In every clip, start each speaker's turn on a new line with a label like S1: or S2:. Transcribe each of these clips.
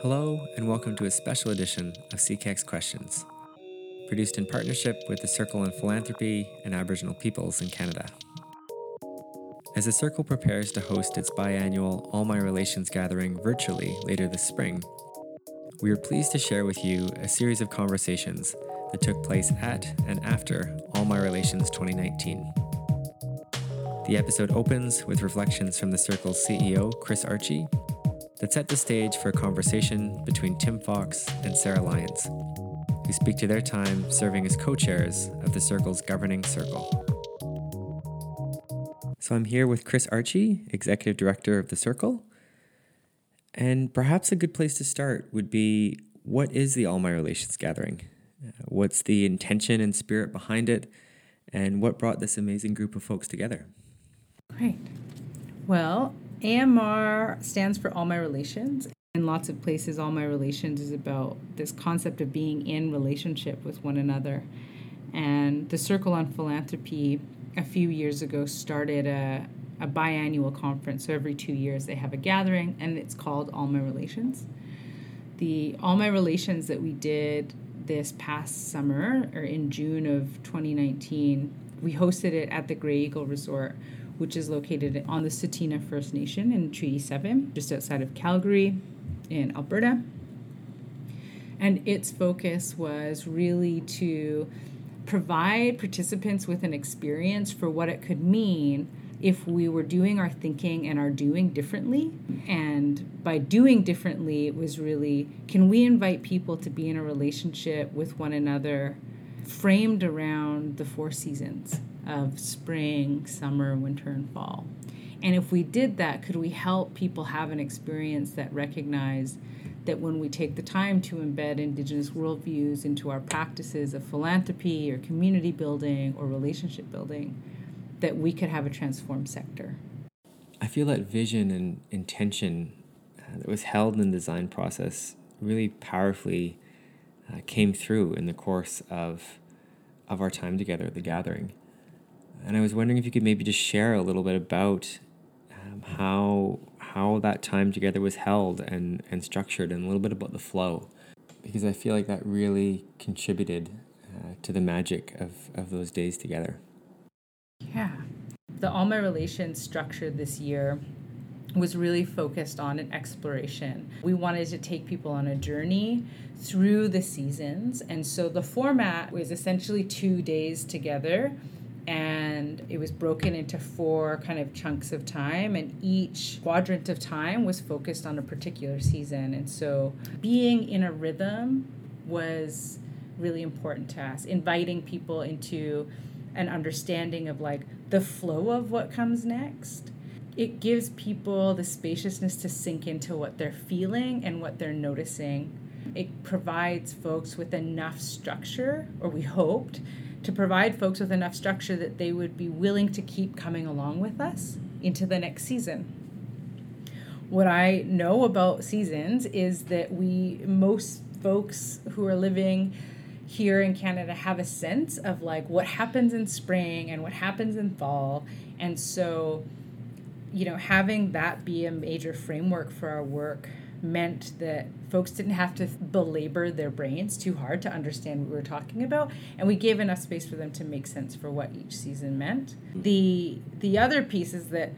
S1: Hello, and welcome to a special edition of CKEX Questions, produced in partnership with the Circle on Philanthropy and Aboriginal Peoples in Canada. As the Circle prepares to host its biannual All My Relations gathering virtually later this spring, we are pleased to share with you a series of conversations that took place at and after All My Relations 2019. The episode opens with reflections from the Circle's CEO, Chris Archie, that set the stage for a conversation between Tim Fox and Sarah Lyons, who speak to their time serving as co chairs of the Circle's governing circle. So I'm here with Chris Archie, Executive Director of the Circle. And perhaps a good place to start would be what is the All My Relations Gathering? Uh, what's the intention and spirit behind it? And what brought this amazing group of folks together?
S2: Great. Well, AMR stands for All My Relations. In lots of places, All My Relations is about this concept of being in relationship with one another. And the Circle on Philanthropy a few years ago started a, a biannual conference. So every two years they have a gathering, and it's called All My Relations. The All My Relations that we did this past summer, or in June of 2019, we hosted it at the Grey Eagle Resort which is located on the Tsuut'ina First Nation in Treaty 7, just outside of Calgary in Alberta. And its focus was really to provide participants with an experience for what it could mean if we were doing our thinking and our doing differently. And by doing differently, it was really can we invite people to be in a relationship with one another framed around the four seasons? Of spring, summer, winter, and fall. And if we did that, could we help people have an experience that recognized that when we take the time to embed Indigenous worldviews into our practices of philanthropy or community building or relationship building, that we could have a transformed sector?
S1: I feel that vision and intention uh, that was held in the design process really powerfully uh, came through in the course of of our time together at the gathering. And I was wondering if you could maybe just share a little bit about um, how how that time together was held and, and structured and a little bit about the flow because I feel like that really contributed uh, to the magic of, of those days together.
S2: Yeah. The All My Relations structure this year was really focused on an exploration. We wanted to take people on a journey through the seasons. And so the format was essentially two days together and it was broken into four kind of chunks of time and each quadrant of time was focused on a particular season. And so being in a rhythm was really important to us inviting people into an understanding of like the flow of what comes next. It gives people the spaciousness to sink into what they're feeling and what they're noticing. It provides folks with enough structure or we hoped to provide folks with enough structure that they would be willing to keep coming along with us into the next season. What I know about seasons is that we, most folks who are living here in Canada, have a sense of like what happens in spring and what happens in fall. And so, you know, having that be a major framework for our work meant that folks didn't have to belabor their brains too hard to understand what we were talking about and we gave enough space for them to make sense for what each season meant. Mm-hmm. The the other pieces that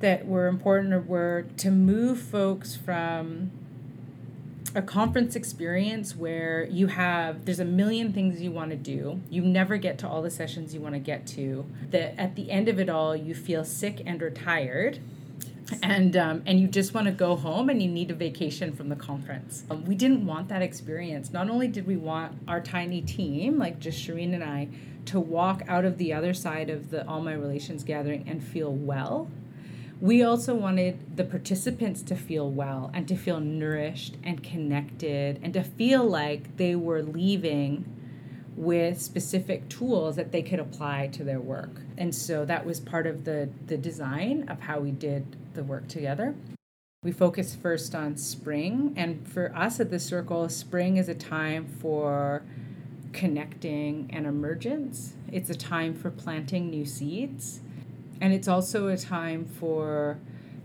S2: that were important were to move folks from a conference experience where you have there's a million things you want to do. You never get to all the sessions you want to get to. That at the end of it all you feel sick and or tired and um, and you just want to go home and you need a vacation from the conference. Um, we didn't want that experience. Not only did we want our tiny team, like just Shireen and I, to walk out of the other side of the All My Relations gathering and feel well. We also wanted the participants to feel well and to feel nourished and connected and to feel like they were leaving with specific tools that they could apply to their work. And so that was part of the the design of how we did the work together. We focus first on spring, and for us at the circle, spring is a time for connecting and emergence. It's a time for planting new seeds, and it's also a time for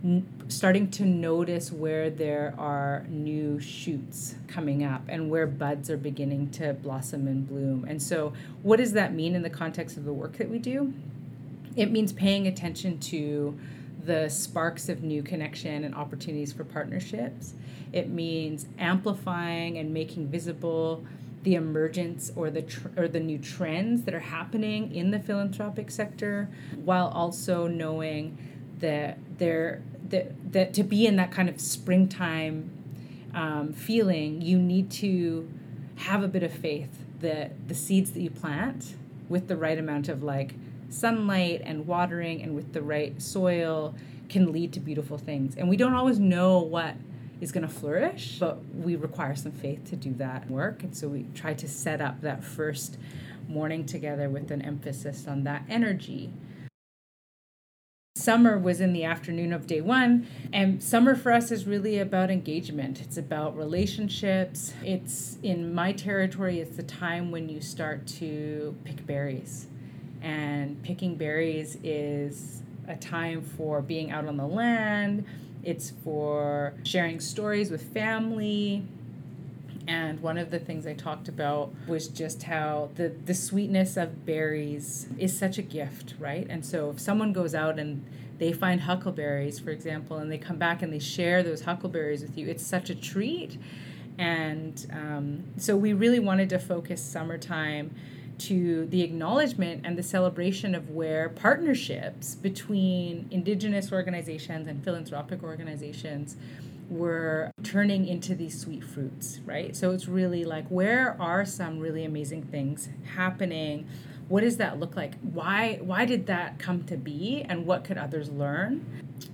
S2: n- starting to notice where there are new shoots coming up and where buds are beginning to blossom and bloom. And so, what does that mean in the context of the work that we do? It means paying attention to the sparks of new connection and opportunities for partnerships. It means amplifying and making visible the emergence or the tr- or the new trends that are happening in the philanthropic sector while also knowing that there that that to be in that kind of springtime um, feeling you need to have a bit of faith that the seeds that you plant with the right amount of like sunlight and watering and with the right soil can lead to beautiful things and we don't always know what is going to flourish, but we require some faith to do that work. And so we try to set up that first morning together with an emphasis on that energy. Summer was in the afternoon of day one, and summer for us is really about engagement. It's about relationships. It's in my territory, it's the time when you start to pick berries. And picking berries is a time for being out on the land, it's for sharing stories with family. And one of the things I talked about was just how the, the sweetness of berries is such a gift, right? And so if someone goes out and they find huckleberries, for example, and they come back and they share those huckleberries with you, it's such a treat. And um, so we really wanted to focus summertime to the acknowledgement and the celebration of where partnerships between indigenous organizations and philanthropic organizations were turning into these sweet fruits, right? So it's really like where are some really amazing things happening? What does that look like? Why why did that come to be and what could others learn?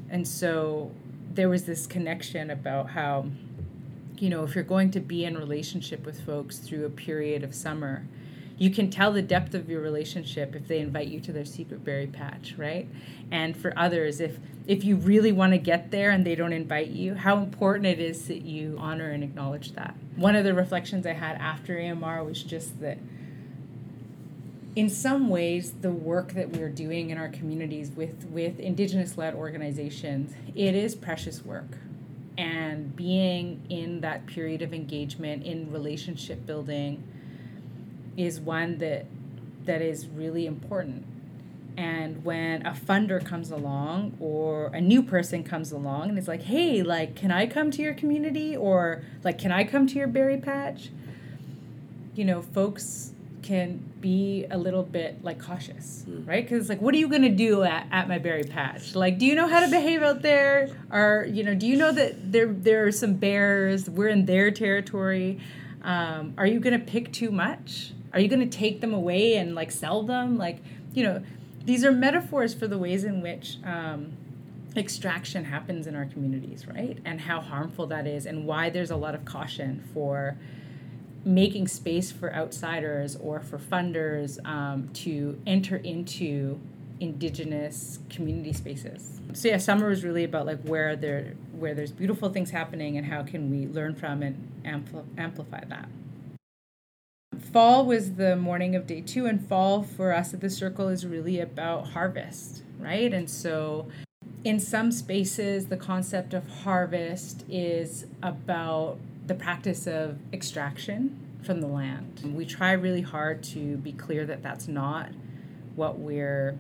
S2: And so there was this connection about how you know, if you're going to be in relationship with folks through a period of summer, you can tell the depth of your relationship if they invite you to their secret berry patch right? And for others if if you really want to get there and they don't invite you how important it is that you honor and acknowledge that. One of the reflections i had after amr was just that in some ways the work that we're doing in our communities with with indigenous led organizations it is precious work. And being in that period of engagement in relationship building is one that that is really important. And when a funder comes along or a new person comes along and it's like, hey, like, can I come to your community? Or like, can I come to your berry patch? You know, folks can be a little bit like cautious, mm. right? Because like, what are you gonna do at, at my berry patch? Like, do you know how to behave out there? Or you know, do you know that there there are some bears? We're in their territory. Um, are you gonna pick too much? Are you going to take them away and like sell them? Like, you know, these are metaphors for the ways in which um, extraction happens in our communities, right? And how harmful that is, and why there's a lot of caution for making space for outsiders or for funders um, to enter into indigenous community spaces. So yeah, summer was really about like where there where there's beautiful things happening and how can we learn from and ampl- amplify that fall was the morning of day two, and fall for us at the circle is really about harvest, right? And so in some spaces, the concept of harvest is about the practice of extraction from the land. We try really hard to be clear that that's not what we're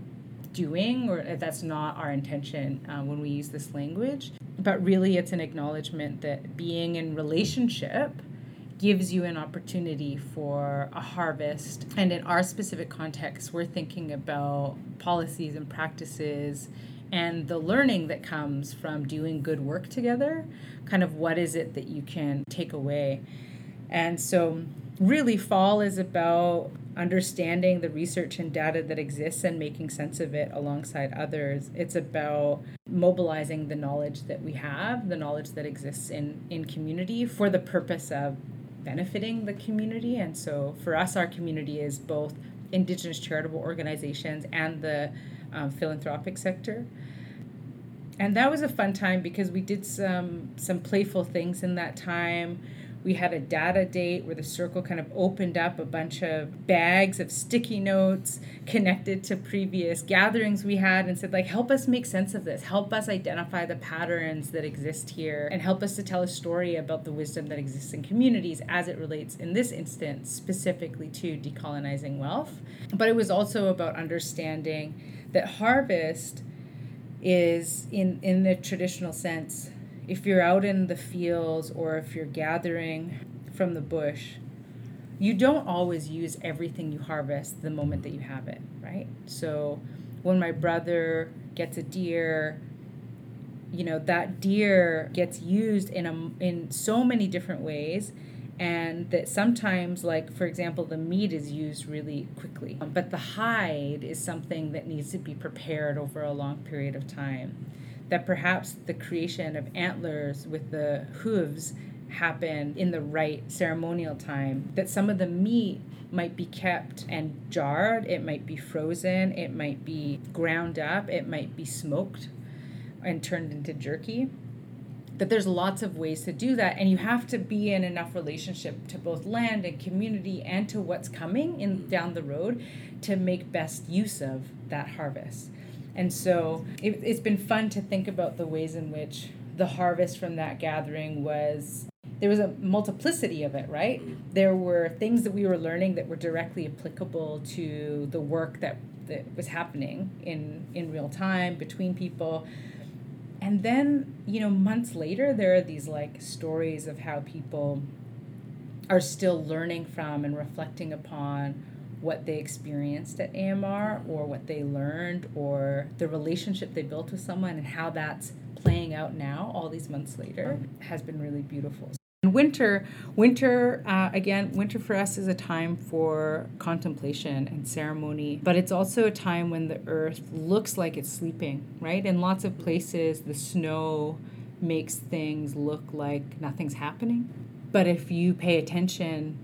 S2: doing or that's not our intention uh, when we use this language. But really, it's an acknowledgement that being in relationship gives you an opportunity for a harvest. And in our specific context, we're thinking about policies and practices and the learning that comes from doing good work together. Kind of what is it that you can take away? And so, really, fall is about understanding the research and data that exists and making sense of it alongside others. It's about mobilizing the knowledge that we have, the knowledge that exists in, in community for the purpose of benefiting the community. And so for us, our community is both Indigenous charitable organizations and the um, philanthropic sector. And that was a fun time because we did some some playful things in that time. We had a data date where the circle kind of opened up a bunch of bags of sticky notes connected to previous gatherings we had and said, like, help us make sense of this. Help us identify the patterns that exist here and help us to tell a story about the wisdom that exists in communities as it relates, in this instance, specifically to decolonizing wealth. But it was also about understanding that harvest is, in, in the traditional sense, if you're out in the fields or if you're gathering from the bush, you don't always use everything you harvest the moment that you have it, right? So when my brother gets a deer, you know, that deer gets used in a, in so many different ways and that sometimes like for example the meat is used really quickly but the hide is something that needs to be prepared over a long period of time that perhaps the creation of antlers with the hooves happened in the right ceremonial time, that some of the meat might be kept and jarred, it might be frozen, it might be ground up, it might be smoked and turned into jerky. That there's lots of ways to do that, and you have to be in enough relationship to both land and community and to what's coming in down the road to make best use of that harvest. And so it, it's been fun to think about the ways in which the harvest from that gathering was there was a multiplicity of it, right? There were things that we were learning that were directly applicable to the work that, that was happening in, in real time between people. And then, you know, months later, there are these like stories of how people are still learning from and reflecting upon what they experienced at AMR or what they learned or the relationship they built with someone and how that's playing out now all these months later has been really beautiful. Winter, winter uh, again, winter for us is a time for contemplation and ceremony, but it's also a time when the earth looks like it's sleeping, right? In lots of places, the snow makes things look like nothing's happening. But if you pay attention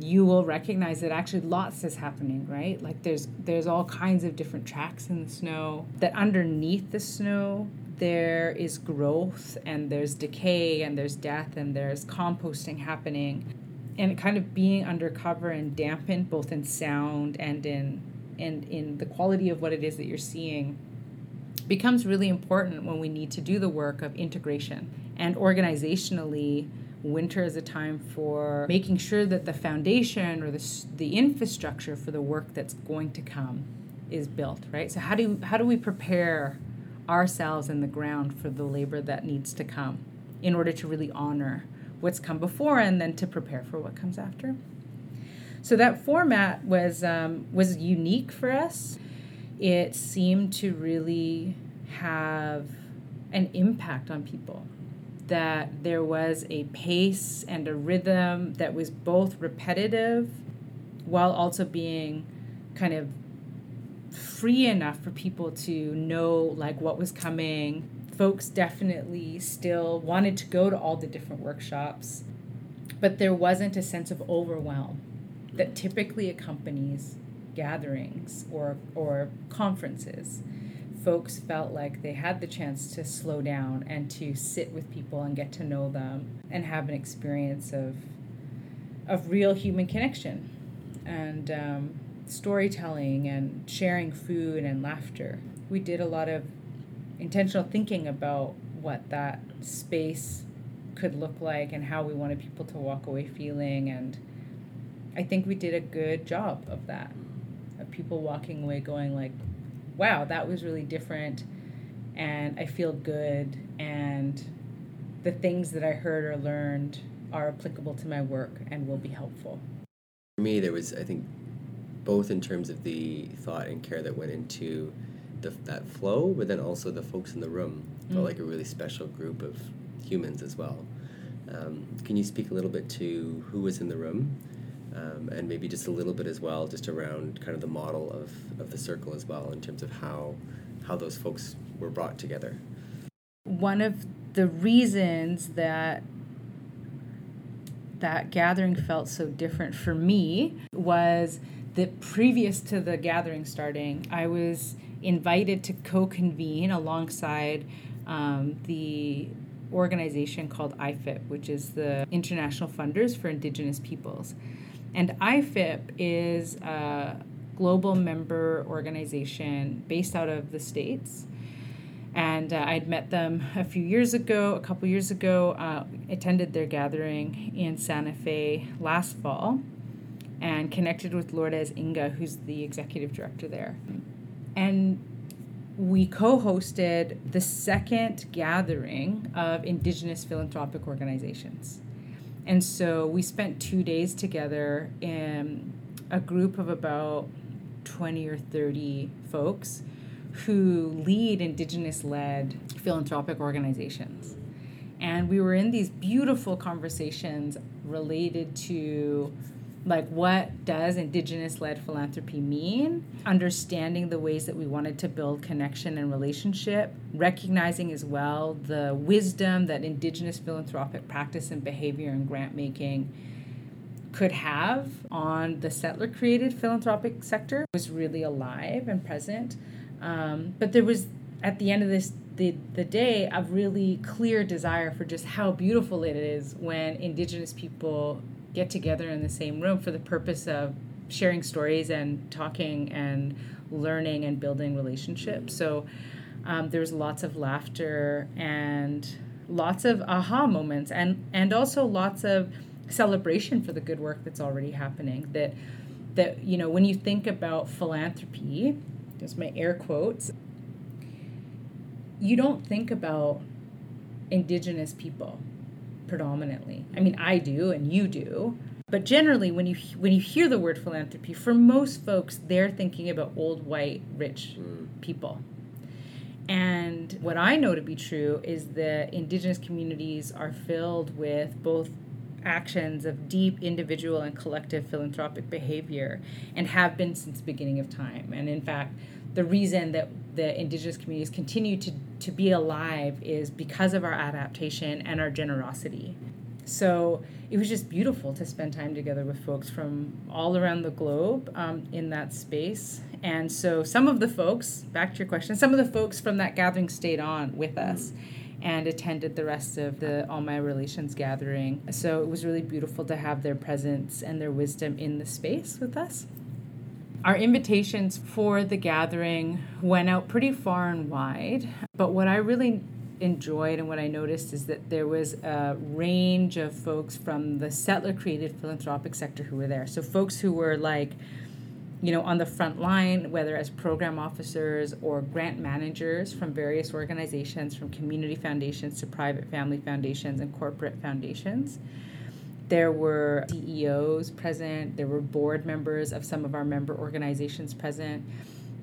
S2: you will recognize that actually lots is happening right? Like there's there's all kinds of different tracks in the snow that underneath the snow there is growth and there's decay and there's death and there's composting happening. And kind of being undercover and dampened both in sound and in and in the quality of what it is that you're seeing becomes really important when we need to do the work of integration and organizationally winter is a time for making sure that the foundation or the, the infrastructure for the work that's going to come is built right? So how do how do we prepare ourselves and the ground for the labor that needs to come in order to really honor what's come before and then to prepare for what comes after? So that format was um, was unique for us. It seemed to really have an impact on people that there was a pace and a rhythm that was both repetitive while also being kind of free enough for people to know like what was coming. Folks definitely still wanted to go to all the different workshops but there wasn't a sense of overwhelm that typically accompanies gatherings or or conferences folks felt like they had the chance to slow down and to sit with people and get to know them and have an experience of of real human connection and um, storytelling and sharing food and laughter. We did a lot of intentional thinking about what that space could look like and how we wanted people to walk away feeling and I think we did a good job of that. Of people walking away going like wow, that was really different and I feel good and the things that I heard or learned are applicable to my work and will be helpful.
S3: For me, there was, I think, both in terms of the thought and care that went into the, that flow, but then also the folks in the room felt mm. like a really special group of humans as well. Um, can you speak a little bit to who was in the room um, and maybe just a little bit as well, just around kind of the model of, of the circle as well, in terms of how how those folks were brought together.
S2: One of the reasons that that gathering felt so different for me was that previous to the gathering starting, I was invited to co-convene alongside um, the organization called IFIP, which is the International Funders for Indigenous Peoples. And IFIP is a global member organization based out of the States. And uh, I'd met them a few years ago, a couple years ago, uh, attended their gathering in Santa Fe last fall, and connected with Lourdes Inga, who's the executive director there. And we co hosted the second gathering of Indigenous philanthropic organizations. And so we spent two days together in a group of about 20 or 30 folks who lead Indigenous led philanthropic organizations. And we were in these beautiful conversations related to like what does indigenous led philanthropy mean? Understanding the ways that we wanted to build connection and relationship recognizing as well the wisdom that indigenous philanthropic practice and behavior and grant making could have on the settler created philanthropic sector was really alive and present. Um, but there was at the end of this the, the day a really clear desire for just how beautiful it is when indigenous people get together in the same room for the purpose of sharing stories and talking and learning and building relationships. So um, there's lots of laughter and lots of aha moments and and also lots of celebration for the good work that's already happening that that you know when you think about philanthropy there's my air quotes you don't think about indigenous people predominantly. I mean, I do and you do. But generally when you when you hear the word philanthropy, for most folks they're thinking about old white rich mm. people. And what I know to be true is that indigenous communities are filled with both actions of deep individual and collective philanthropic behavior and have been since the beginning of time. And in fact, the reason that the indigenous communities continue to, to be alive is because of our adaptation and our generosity. So it was just beautiful to spend time together with folks from all around the globe um, in that space. And so some of the folks, back to your question, some of the folks from that gathering stayed on with us and attended the rest of the All My Relations gathering. So it was really beautiful to have their presence and their wisdom in the space with us. Our invitations for the gathering went out pretty far and wide, but what I really enjoyed and what I noticed is that there was a range of folks from the settler created philanthropic sector who were there. So folks who were like, you know, on the front line, whether as program officers or grant managers from various organizations, from community foundations to private family foundations and corporate foundations. There were CEOs present, there were board members of some of our member organizations present.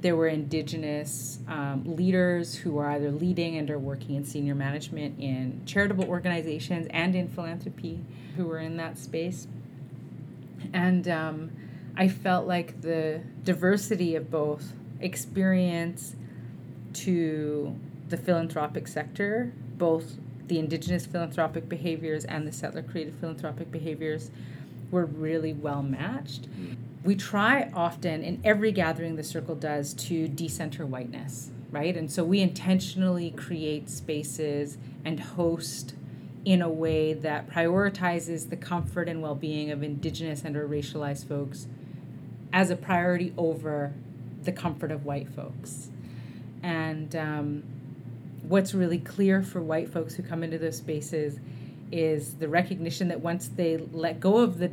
S2: There were indigenous um, leaders who are either leading and are working in senior management in charitable organizations and in philanthropy who were in that space. And um, I felt like the diversity of both experience to the philanthropic sector, both the indigenous philanthropic behaviors and the settler created philanthropic behaviors were really well matched. We try often in every gathering the circle does to decenter whiteness, right? And so we intentionally create spaces and host in a way that prioritizes the comfort and well-being of indigenous and or racialized folks as a priority over the comfort of white folks. And um, what's really clear for white folks who come into those spaces is the recognition that once they let go of the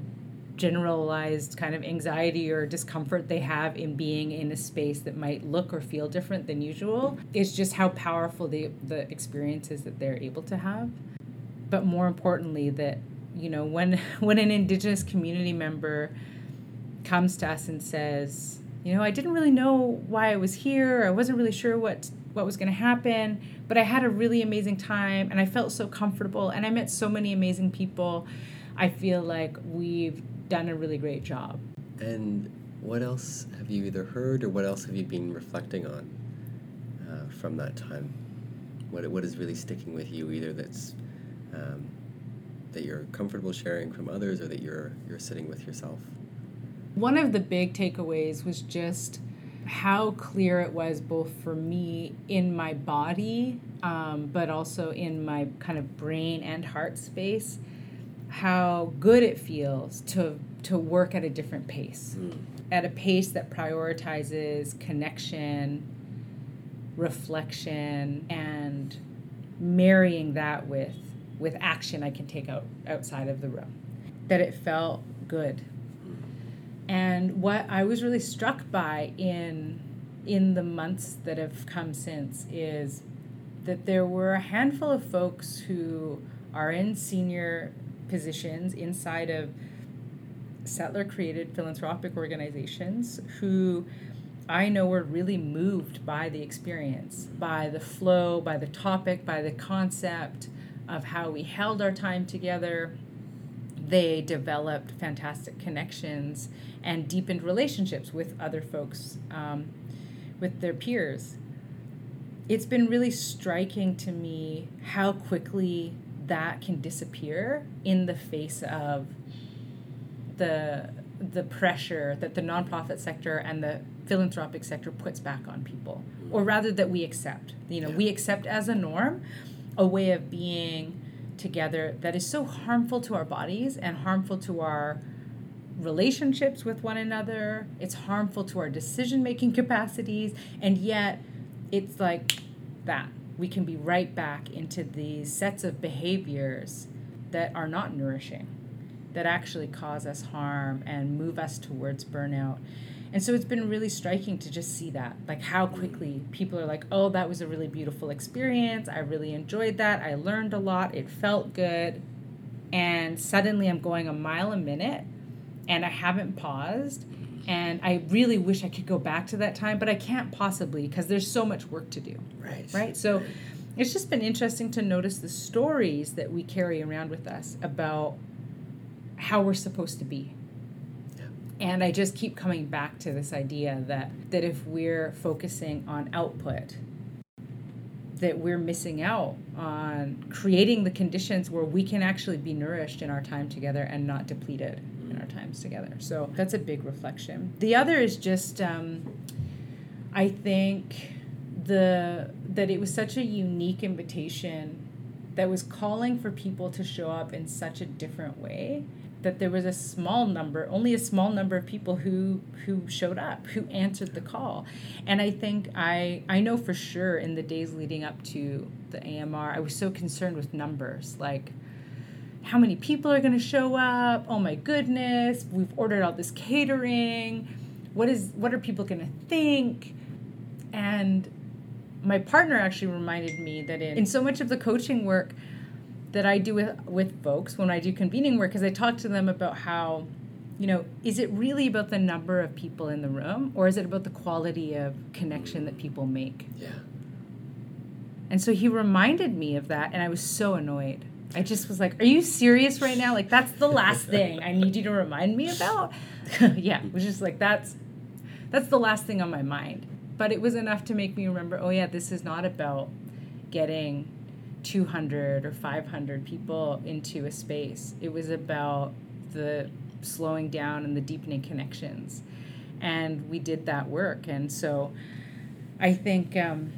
S2: generalized kind of anxiety or discomfort they have in being in a space that might look or feel different than usual is just how powerful the the experiences that they're able to have. But more importantly that you know when when an indigenous community member comes to us and says you know I didn't really know why I was here. I wasn't really sure what what was going to happen but I had a really amazing time and I felt so comfortable and I met so many amazing people. I feel like we've done a really great job.
S3: And what else have you either heard or what else have you been reflecting on uh, from that time? What, what is really sticking with you, either that's um, that you're comfortable sharing from others or that you're, you're sitting with yourself?
S2: One of the big takeaways was just how clear it was both for me in my body um, but also in my kind of brain and heart space, how good it feels to to work at a different pace, mm. at a pace that prioritizes connection, reflection, and marrying that with with action I can take out outside of the room. That it felt good. And what I was really struck by in in the months that have come since is that there were a handful of folks who are in senior positions inside of settler created philanthropic organizations who I know were really moved by the experience, by the flow, by the topic, by the concept of how we held our time together. They developed fantastic connections and deepened relationships with other folks, um, with their peers. It's been really striking to me how quickly that can disappear in the face of the the pressure that the nonprofit sector and the philanthropic sector puts back on people. Or rather that we accept. You know yeah. we accept as a norm a way of being together that is so harmful to our bodies and harmful to our relationships with one another it's harmful to our decision making capacities and yet it's like that. We can be right back into these sets of behaviors that are not nourishing, that actually cause us harm and move us towards burnout. And so it's been really striking to just see that, like how quickly people are like, oh, that was a really beautiful experience. I really enjoyed that. I learned a lot. It felt good. And suddenly I'm going a mile a minute and I haven't paused and I really wish I could go back to that time, but I can't possibly because there's so much work to do.
S3: Right.
S2: Right. So it's just been interesting to notice the stories that we carry around with us about how we're supposed to be. And I just keep coming back to this idea that that if we're focusing on output, that we're missing out on creating the conditions where we can actually be nourished in our time together and not depleted in our times together. So that's a big reflection. The other is just, um, I think the that it was such a unique invitation that was calling for people to show up in such a different way that there was a small number only a small number of people who who showed up who answered the call and i think i i know for sure in the days leading up to the amr i was so concerned with numbers like how many people are going to show up oh my goodness we've ordered all this catering what is what are people going to think? And my partner actually reminded me that in, in so much of the coaching work that I do with with folks when I do convening work cuz I talk to them about how you know is it really about the number of people in the room or is it about the quality of connection that people make?
S3: Yeah.
S2: And so he reminded me of that and I was so annoyed I just was like, "Are you serious right now? Like that's the last thing I need you to remind me about." yeah, it was just like that's that's the last thing on my mind. But it was enough to make me remember, "Oh yeah, this is not about getting 200 or 500 people into a space. It was about the slowing down and the deepening connections." And we did that work. And so I think um,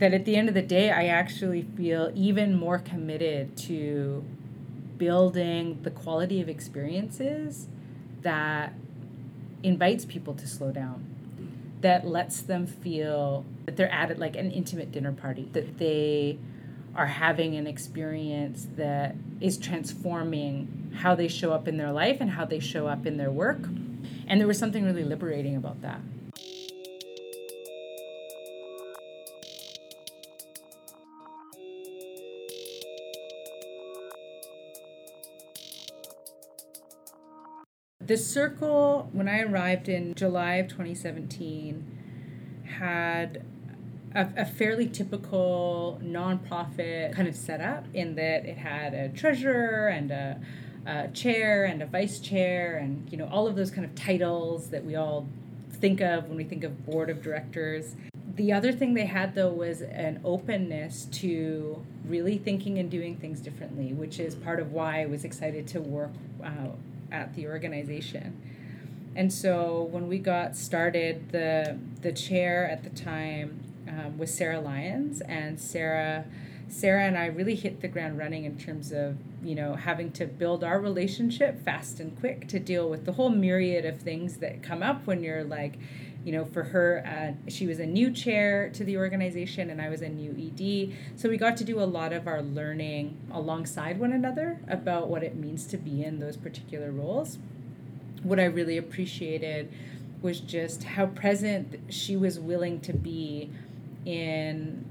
S2: that at the end of the day, I actually feel even more committed to building the quality of experiences that invites people to slow down, that lets them feel that they're at like an intimate dinner party, that they are having an experience that is transforming how they show up in their life and how they show up in their work. And there was something really liberating about that. The circle, when I arrived in July of 2017, had a, a, fairly typical nonprofit kind of setup in that it had a treasurer and a, a, chair and a vice chair and you know all of those kind of titles that we all think of when we think of board of directors. The other thing they had though was an openness to really thinking and doing things differently, which is part of why I was excited to work uh, at the organization. And so when we got started, the the chair at the time um, was Sarah Lyons, and Sarah. Sarah and I really hit the ground running in terms of, you know, having to build our relationship fast and quick to deal with the whole myriad of things that come up when you're like, you know, for her, uh, she was a new chair to the organization and I was a new ED. So we got to do a lot of our learning alongside one another about what it means to be in those particular roles. What I really appreciated was just how present she was willing to be in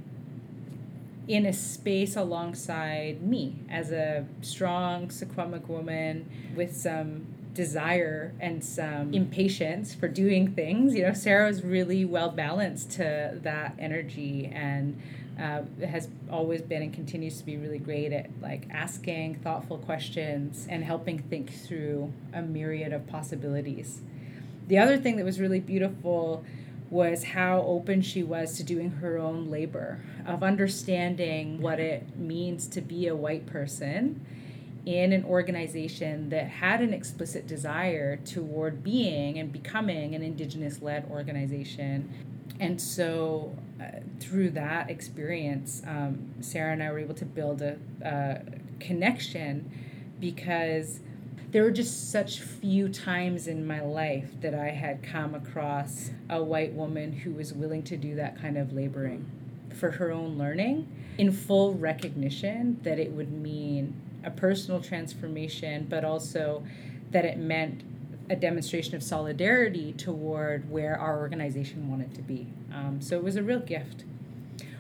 S2: in a space alongside me as a strong Secwepemc woman with some desire and some impatience for doing things. You know, Sarah was really well balanced to that energy and uh, has always been and continues to be really great at like asking thoughtful questions and helping think through a myriad of possibilities. The other thing that was really beautiful was how open she was to doing her own labor, of understanding what it means to be a white person in an organization that had an explicit desire toward being and becoming an Indigenous led organization. And so, uh, through that experience, um, Sarah and I were able to build a, a connection because there were just such few times in my life that I had come across a white woman who was willing to do that kind of laboring for her own learning in full recognition that it would mean a personal transformation, but also that it meant a demonstration of solidarity toward where our organization wanted to be. Um, so it was a real gift.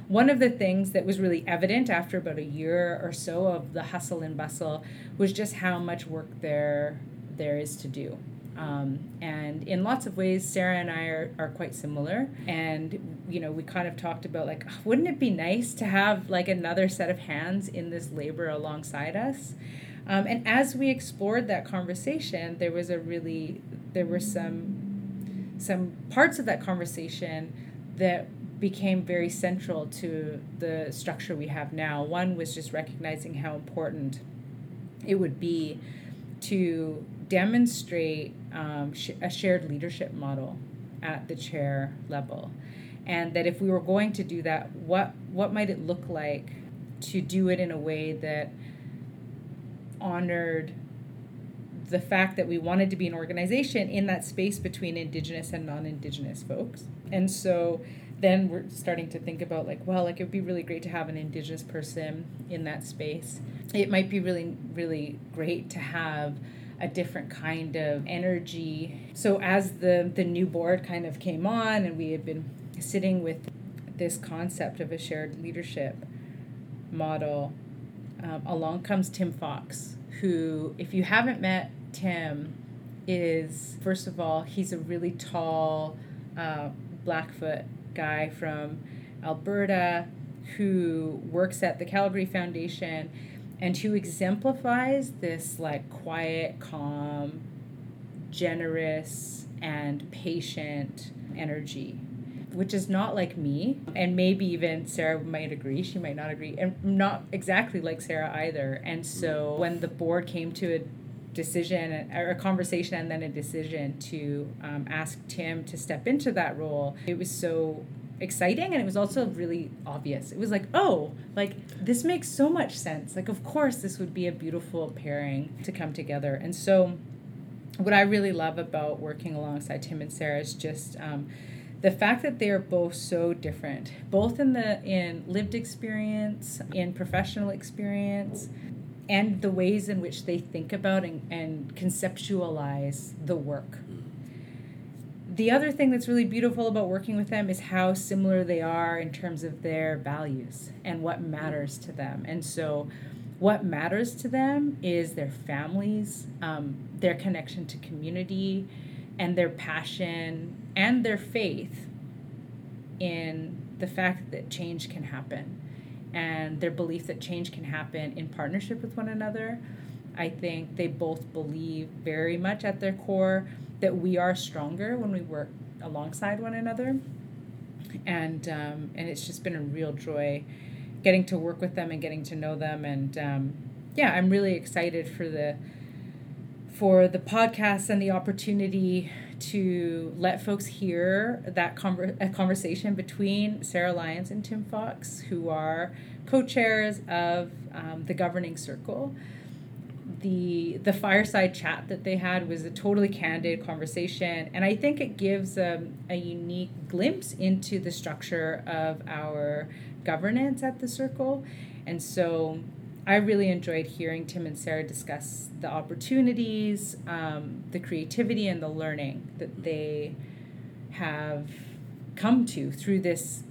S2: One of the things that was really evident after about a year or so of the hustle and bustle was just how much work there there is to do. Um, and in lots of ways, Sarah and I are, are quite similar. And, you know, we kind of talked about like, wouldn't it be nice to have like another set of hands in this labor alongside us? Um, and as we explored that conversation, there was a really, there were some, some parts of that conversation that became very central to the structure we have now. One was just recognizing how important it would be to demonstrate um, sh- a shared leadership model at the chair level. And that if we were going to do that, what, what might it look like to do it in a way that honored the fact that we wanted to be an organization in that space between Indigenous and non Indigenous folks? And so then we're starting to think about like well like it would be really great to have an indigenous person in that space it might be really really great to have a different kind of energy. So as the the new board kind of came on and we had been sitting with this concept of a shared leadership model um, along comes tim fox who if you haven't met tim is first of all he's a really tall uh, blackfoot guy from Alberta who works at the Calgary Foundation and who exemplifies this like quiet, calm, generous, and patient energy which is not like me. And maybe even sarah might agree she might not agree and not exactly like sarah either. And so when the board came to a decision or a conversation and then a decision to um, ask Tim to step into that role, it was so exciting and it was also really obvious. It was like, oh, like this makes so much sense. Like, of course, this would be a beautiful pairing to come together. And so, what I really love about working alongside Tim and Sarah is just um, the fact that they are both so different, both in the in lived experience, in professional experience, and the ways in which they think about and, and conceptualize the work. The other thing that's really beautiful about working with them is how similar they are in terms of their values and what matters to them. And so, what matters to them is their families, um, their connection to community, and their passion and their faith in the fact that change can happen and their belief that change can happen in partnership with one another. I think they both believe very much at their core that we are stronger when we work alongside one another. And um, and it's just been a real joy getting to work with them and getting to know them. And um, yeah, I'm really excited for the for the podcast and the opportunity to let folks hear that conver- conversation between Sarah Lyons and Tim Fox, who are co-chairs of um, the governing circle. The the fireside chat that they had was a totally candid conversation, and I think it gives a, a unique glimpse into the structure of our governance at the circle. And so I really enjoyed hearing Tim and Sarah discuss the opportunities, um, the creativity, and the learning that they have come to through this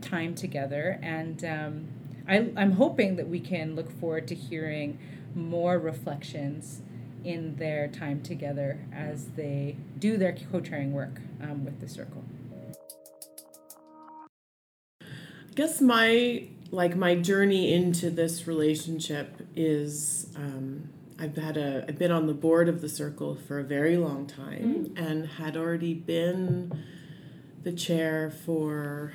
S2: time together. And um, I, I'm hoping that we can look forward to hearing more reflections in their time together as they do their co-chairing work um, with the circle.
S4: I guess my like my journey into this relationship is um, I've had a I've been on the board of the circle for a very long time mm. and had already been the chair for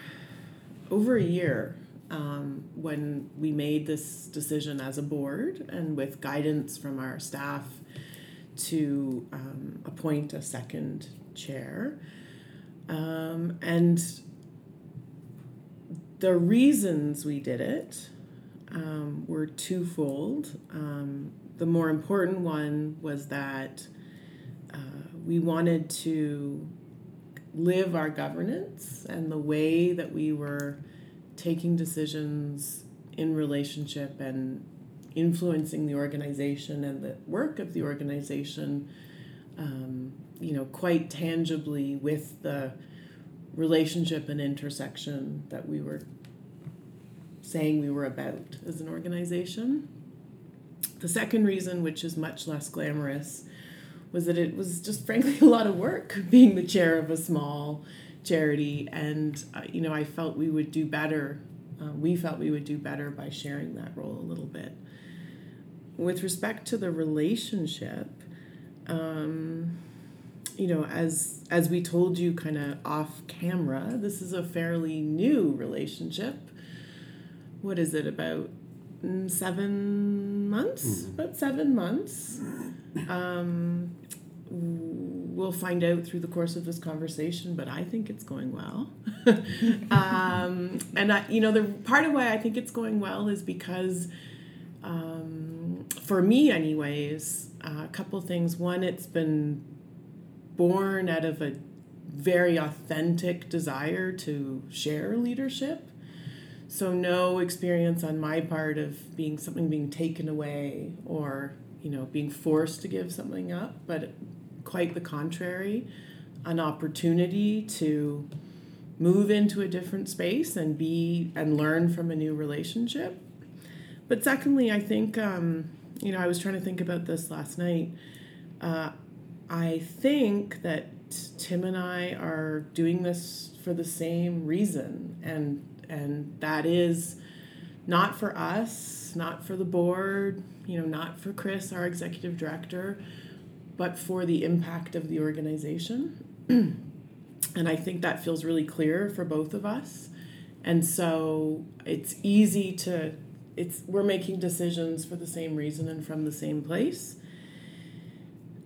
S4: over a year um, when we made this decision as a board and with guidance from our staff to um, appoint a second chair. Um, and the reasons we did it um, were twofold. Um, the more important one was that uh, we wanted to live our governance and the way that we were taking decisions in relationship and influencing the organization and the work of the organization, um, you know, quite tangibly with the relationship and intersection that we were saying we were about as an organization. The second reason, which is much less glamorous, was that it was just frankly a lot of work being the chair of a small charity, and uh, you know I felt we would do better. Uh, we felt we would do better by sharing that role a little bit. With respect to the relationship, um, you know, as as we told you kind of off camera, this is a fairly new relationship. What is it about mm, seven months? Mm-hmm. About seven months. Um, we'll find out through the course of this conversation, but I think it's going well. um, and I, you know, the part of why I think it's going well is because, um, for me, anyways, uh, a couple things. One, it's been born out of a very authentic desire to share leadership. So no experience on my part of being something being taken away or, you know, being forced to give something up, but quite the contrary, an opportunity to move into a different space and be and learn from a new relationship. But secondly, I think um, you know I was trying to think about this last night. Uh, I think that Tim and I are doing this for the same reason, and and that is not for us, not for the board, you know, not for Chris, our executive director, but for the impact of the organization. and I think that feels really clear for both of us. And so it's easy to it's we're making decisions for the same reason and from the same place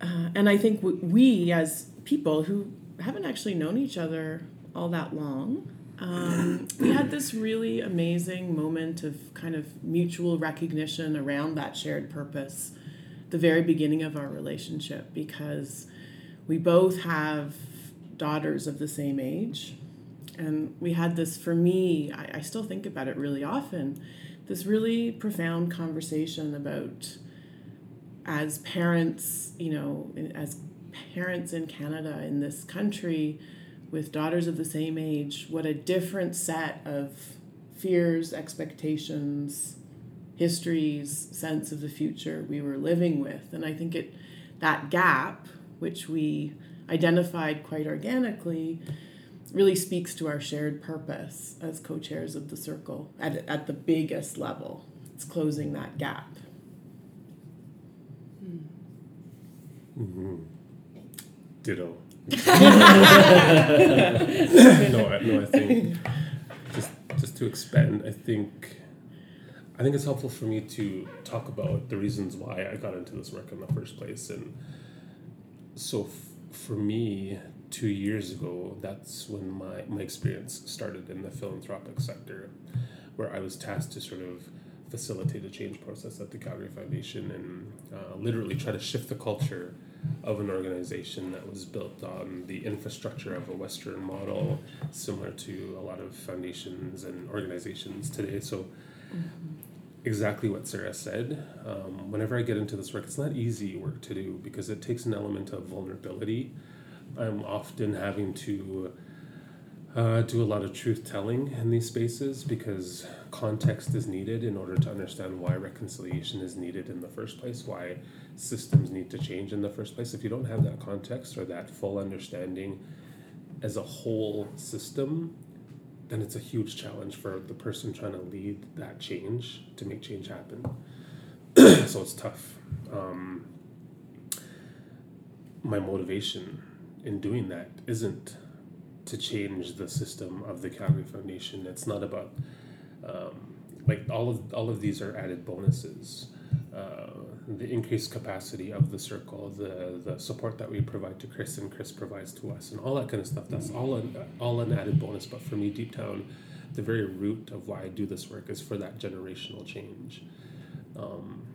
S4: uh, and I think we, as people who haven't actually known each other all that long, um, we had this really amazing moment of kind of mutual recognition around that shared purpose, the very beginning of our relationship, because we both have daughters of the same age. And we had this, for me, I, I still think about it really often, this really profound conversation about as parents, you know, as parents in Canada, in this country, with daughters of the same age, what a different set of fears, expectations, histories, sense of the future we were living with. And I think it that gap, which we identified quite organically, really speaks to our shared purpose as co-chairs of the circle at, at the biggest level. It's closing that gap.
S5: Mm-hmm. Ditto. no, I, no, I think just just to expand, I think I think it's helpful for me to talk about the reasons why I got into this work in the first place, and so f- for me, two years ago, that's when my, my experience started in the philanthropic sector, where I was tasked to sort of facilitate a change process at the Calgary Foundation and uh, literally try to shift the culture of an organization that was built on the infrastructure of a Western model, similar to a lot of foundations and organizations today. So, exactly what Sarah said. Um, whenever I get into this work, it's not easy work to do because it takes an element of vulnerability. I'm often having to uh, do a lot of truth telling in these spaces because context is needed in order to understand why reconciliation is needed in the first place, why systems need to change in the first place. If you don't have that context or that full understanding as a whole system, then it's a huge challenge for the person trying to lead that change to make change happen. so it's tough. Um, my motivation in doing that isn't to change the system of the Calgary Foundation. It's not about um, like all of all of these are added bonuses. Uh, the increased capacity of the circle, the the support that we provide to Chris and Chris provides to us, and all that kind of stuff. That's all an all an added bonus. But for me, deep down, the very root of why I do this work is for that generational change. Um,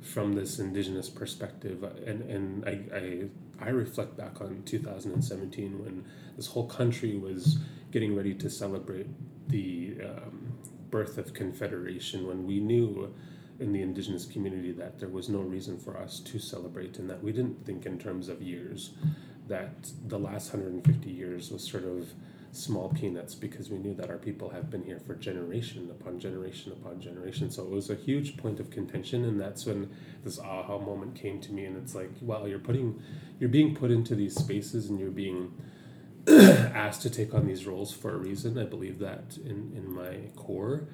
S5: from this indigenous perspective, and and I, I I reflect back on 2017 when this whole country was getting ready to celebrate the um, birth of Confederation, when we knew in the indigenous community that there was no reason for us to celebrate and that we didn't think in terms of years, that the last 150 years was sort of small peanuts because we knew that our people have been here for generation upon generation upon generation. So it was a huge point of contention, and that's when this aha moment came to me. And it's like, well, you're putting, you're being put into these spaces, and you're being asked to take on these roles for a reason. I believe that in in my core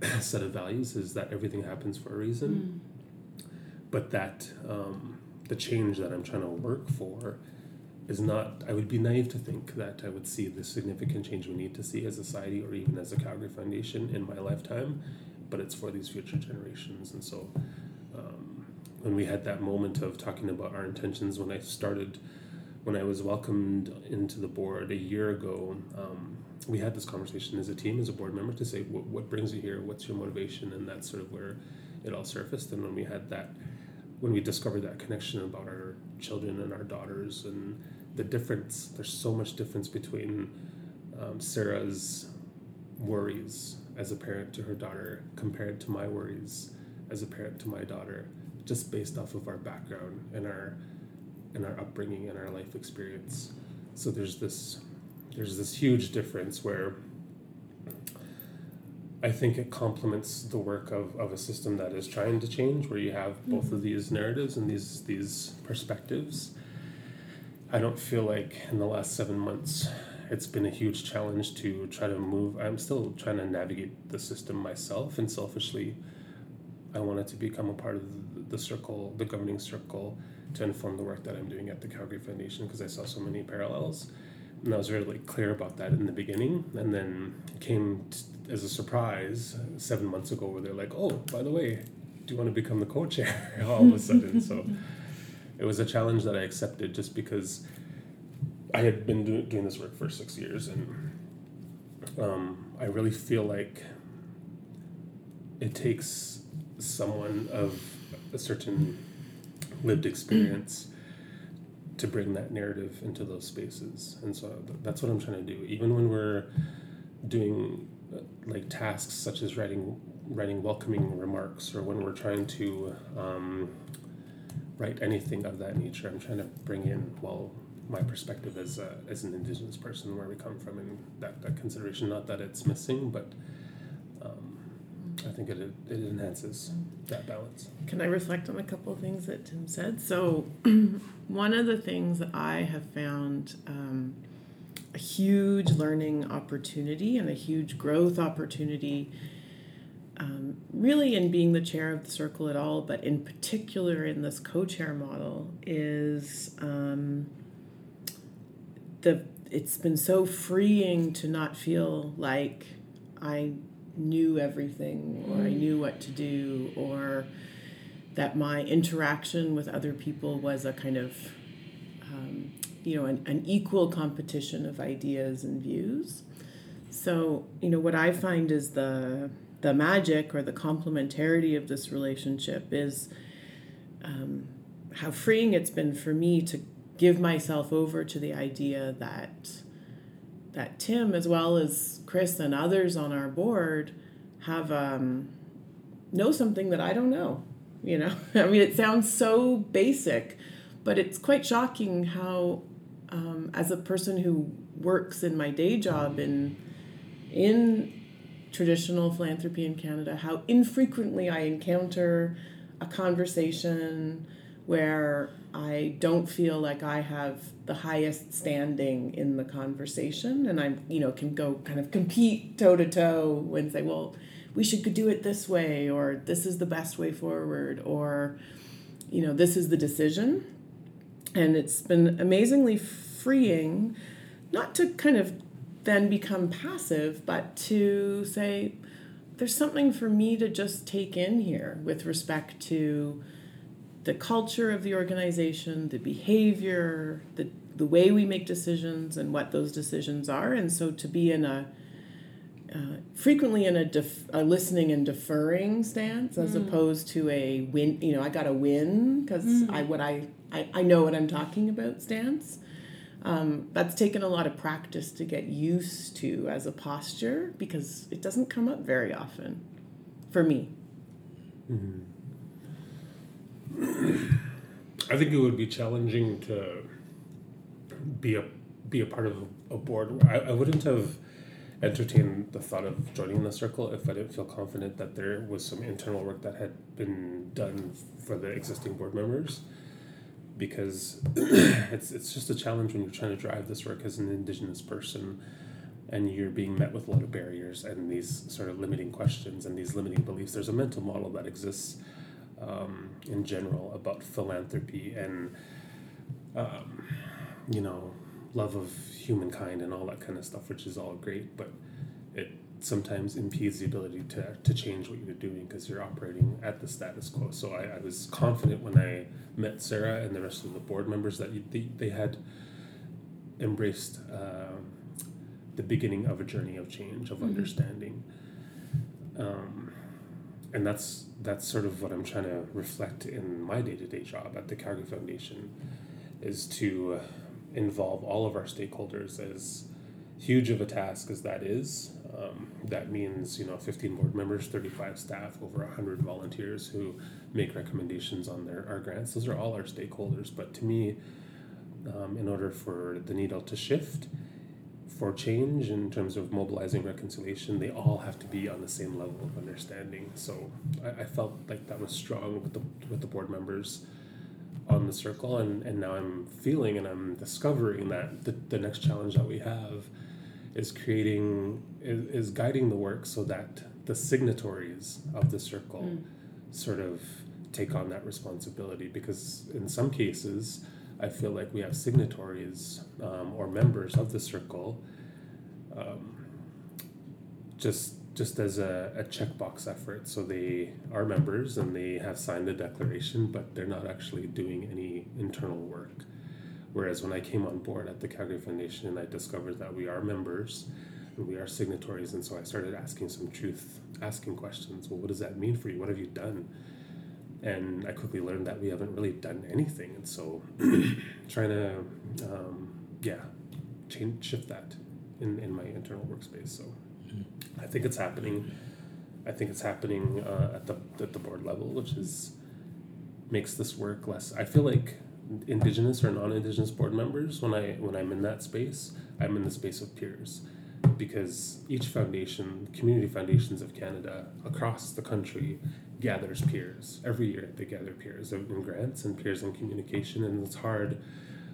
S5: set of values is that everything happens for a reason, mm. but that um, the change that I'm trying to work for is not i would be naive to think that i would see the significant change we need to see as a society or even as a calgary foundation in my lifetime but it's for these future generations and so um, when we had that moment of talking about our intentions when i started when i was welcomed into the board a year ago um, we had this conversation as a team as a board member to say what, what brings you here? What's your motivation? And that's sort of where it all surfaced. And when we had that when we discovered that connection about our children and our daughters and the difference there's so much difference between um, sarah's worries as a parent to her daughter compared to my worries as a parent to my daughter just based off of our background and our and our upbringing and our life experience. So there's this there's this huge difference where I think it complements the work of, of a system that is trying to change, where you have both of mm-hmm. these narratives and these these perspectives. I don't feel like in the last seven months it's been a huge challenge to try to move. I'm still trying to navigate the system myself, and selfishly, I wanted to become a part of the circle, the governing circle, to inform the work that I'm doing at the Calgary Foundation because I saw so many parallels. And I was really clear about that in the beginning, and then it came as a surprise seven months ago where they're like, oh, by the way, do you want to become the co-chair? All of a sudden? so it was a challenge that I accepted just because I had been do- doing this work for six years. And um, I really feel like it takes someone of a certain lived experience to bring that narrative into those spaces. And so that's what i'm trying to do. Even when we're doing like tasks such as writing writing welcoming remarks or when we're trying to um, write anything of that nature i'm trying to bring in well my perspective as, a, as an indigenous person where we come from and that, that consideration. Not that it's missing but i think it, it enhances that balance.
S4: Can i reflect on a couple of things that tim said? So one of the things that i have found um, a huge learning opportunity and a huge growth opportunity, um, really in being the chair of the circle at all, but in particular in this co chair model, is um, the it's been so freeing to not feel like I knew everything or I knew what to do or that my interaction with other people was a kind of um, you know, an, an equal competition of ideas and views. So, you know, what I find is the the magic or the complementarity of this relationship is um, how freeing it's been for me to give myself over to the idea that that Tim, as well as Chris and others on our board, have um, know something that I don't know. You know, I mean, it sounds so basic, but it's quite shocking how, um, as a person who works in my day job in in traditional philanthropy in Canada, how infrequently I encounter a conversation where I don't feel like I have the highest standing in the conversation and I'm, you know, can go kind of compete toe to toe and say, well, we should do it this way or this is the best way forward or you know, this is the decision. And it's been amazingly freeing not to kind of then become passive, but to say, there's something for me to just take in here with respect to the culture of the organization, the behavior, the the way we make decisions, and what those decisions are. And so to be in a uh, frequently in a, def- a listening and deferring stance as mm. opposed to a win you know i got a win because mm. i what I, I i know what i'm talking about stance um, that's taken a lot of practice to get used to as a posture because it doesn't come up very often for me
S5: mm-hmm. I think it would be challenging to be a be a part of a board. I, I wouldn't have entertained the thought of joining the circle if I didn't feel confident that there was some internal work that had been done for the existing board members. Because it's it's just a challenge when you're trying to drive this work as an indigenous person and you're being met with a lot of barriers and these sort of limiting questions and these limiting beliefs. There's a mental model that exists um, in general about philanthropy and um, you know love of humankind and all that kind of stuff, which is all great, but it sometimes impedes the ability to, to change what you're doing because you're operating at the status quo. So I, I was confident when I met Sarah and the rest of the board members that you, they, they had embraced uh, the beginning of a journey of change, of mm-hmm. understanding. Um, and that's that's sort of what I'm trying to reflect in my day to day job at the Calgary Foundation, is to involve all of our stakeholders as huge of a task as that is. Um, that means you know 15 board members, 35 staff, over 100 volunteers who make recommendations on their our grants. Those are all our stakeholders. But to me, um, in order for the needle to shift, for change in terms of mobilizing reconciliation, they all have to be on the same level of understanding. So I, I felt like that was strong with the with the board members on the circle and, and now I'm feeling and I'm discovering that the, the next challenge that we have is creating is, is guiding the work so that the signatories of the circle mm. sort of take on that responsibility because in some cases I feel like we have signatories um, or members of the circle um, just just as a, a checkbox effort. So they are members and they have signed the declaration, but they're not actually doing any internal work. Whereas when I came on board at the Calgary Foundation, I discovered that we are members and we are signatories, and so I started asking some truth, asking questions. Well, what does that mean for you? What have you done? And I quickly learned that we haven't really done anything, and so trying to, um, yeah, change shift that in, in my internal workspace. So mm-hmm. I think it's happening. I think it's happening uh, at the at the board level, which is makes this work less. I feel like indigenous or non-indigenous board members when I when I'm in that space, I'm in the space of peers because each foundation, community foundations of Canada across the country gathers peers. Every year they gather peers in grants and peers in communication, and it's hard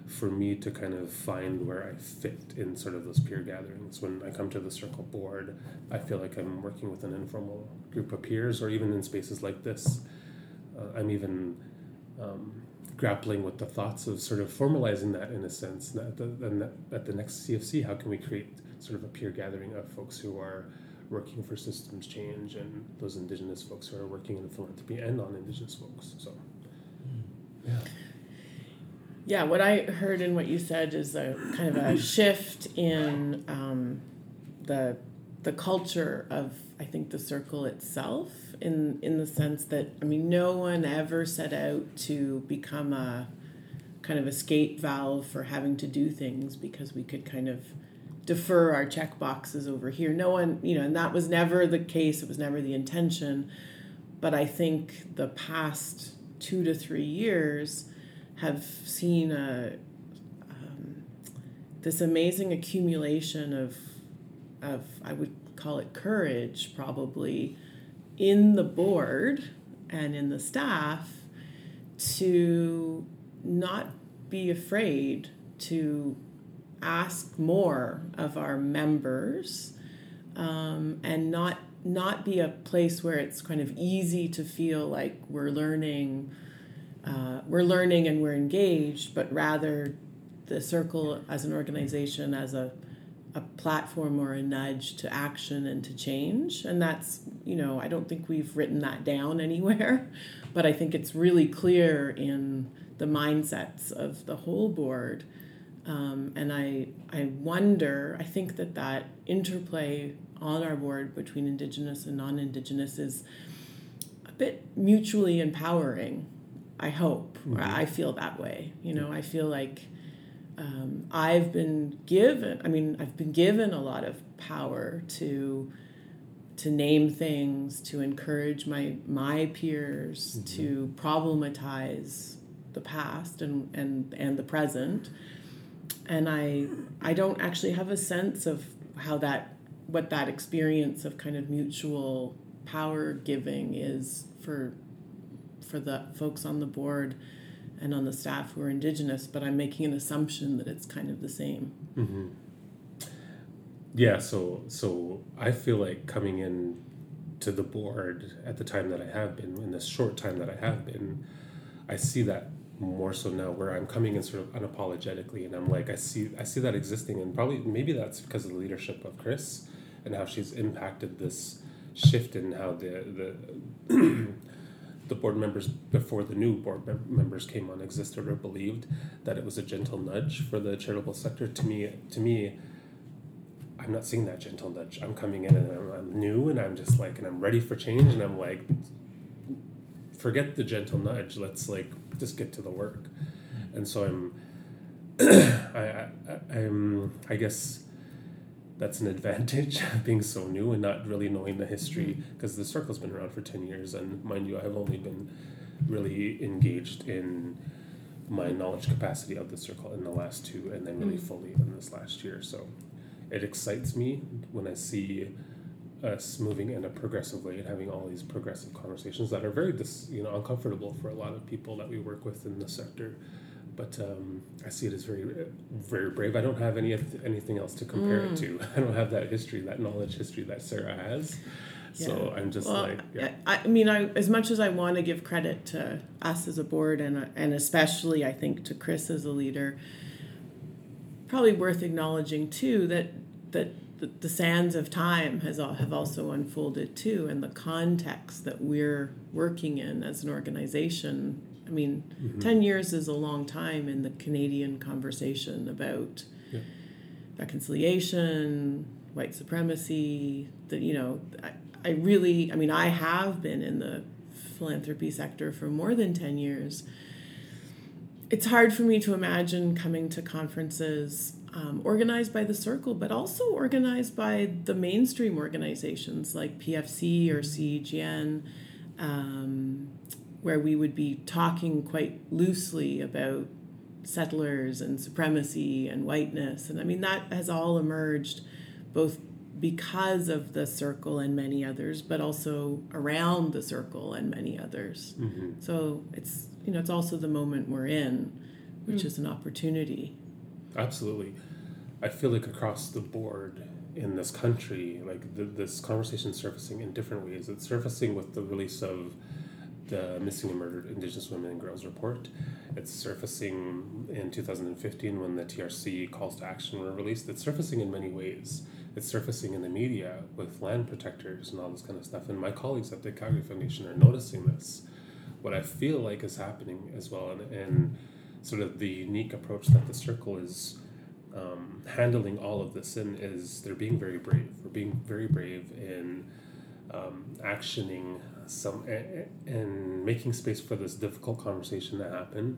S5: for me to kind of find where I fit in sort of those peer gatherings. When I come to the circle board, I feel like I'm working with an informal group of peers, or even in spaces like this, uh, I'm even um, grappling with the thoughts of sort of formalizing that in a sense. That the, at the next CFC, how can we create sort of a peer gathering of folks who are working for systems change and those indigenous folks who are working in philanthropy and non-indigenous folks so
S4: hmm. yeah Yeah, what I heard in what you said is a kind of a shift in um, the the culture of I think the circle itself in in the sense that I mean no one ever set out to become a kind of escape valve for having to do things because we could kind of defer our check boxes over here. No one, you know, and that was never the case. It was never the intention. But I think the past two to three years have seen a um, this amazing accumulation of of I would call it courage probably in the board and in the staff to not be afraid to ask more of our members um, and not not be a place where it's kind of easy to feel like we're learning uh, we're learning and we're engaged but rather the circle as an organization as a a platform or a nudge to action and to change and that's you know i don't think we've written that down anywhere but i think it's really clear in the mindsets of the whole board um, and I, I wonder, I think that that interplay on our board between Indigenous and non Indigenous is a bit mutually empowering, I hope. Mm-hmm. I feel that way. You know, I feel like um, I've been given, I mean, I've been given a lot of power to to name things, to encourage my my peers, mm-hmm. to problematize the past and, and, and the present and I I don't actually have a sense of how that what that experience of kind of mutual power giving is for for the folks on the board and on the staff who are indigenous but i'm making an assumption that it's kind of the same
S5: mm-hmm. yeah so so i feel like coming in to the board at the time that i have been in this short time that i have been i see that more so now where I'm coming in sort of unapologetically and I'm like I see I see that existing and probably maybe that's because of the leadership of Chris and how she's impacted this shift in how the the the board members before the new board mem- members came on existed or believed that it was a gentle nudge for the charitable sector. To me to me I'm not seeing that gentle nudge. I'm coming in and I'm, I'm new and I'm just like and I'm ready for change and I'm like forget the gentle nudge. Let's like just get to the work. And so I'm, I, I, I'm, I guess that's an advantage being so new and not really knowing the history because the circle's been around for 10 years and mind you i've only been really engaged in my knowledge capacity of the circle in the last two and then really mm. fully in this last year. So it excites me when i see us moving in a progressive way and having all these progressive conversations that are very dis, you know uncomfortable for a lot of people that we work with in the sector but um, I see it as very very brave I don't have any anything else to compare mm. it to I don't have that history that knowledge history that Sarah has yeah. so I'm just well, like yeah.
S4: I, I mean I as much as I want to give credit to us as a board and and especially I think to Chris as a leader probably worth acknowledging too that that the, the sands of time has have also unfolded too, and the context that we're working in as an organization. I mean, mm-hmm. ten years is a long time in the Canadian conversation about yeah. reconciliation, white supremacy. That you know, I, I really, I mean, I have been in the philanthropy sector for more than ten years. It's hard for me to imagine coming to conferences um, organized by the circle, but also organized by the mainstream organizations like PFC or CEGN, um, where we would be talking quite loosely about settlers and supremacy and whiteness. And I mean, that has all emerged both because of the circle and many others, but also around the circle and many others. Mm-hmm. So it's you know it's also the moment we're in, which mm. is an opportunity.
S5: Absolutely. I feel like across the board in this country, like the, this conversation surfacing in different ways. It's surfacing with the release of the Missing and Murdered Indigenous Women and Girls report. It's surfacing in 2015 when the TRC calls to action were released. It's surfacing in many ways. It's surfacing in the media with land protectors and all this kind of stuff. And my colleagues at the Calgary Foundation are noticing this. What I feel like is happening as well, and, and sort of the unique approach that the circle is um, handling all of this in is they're being very brave. We're being very brave in um, actioning some and making space for this difficult conversation to happen,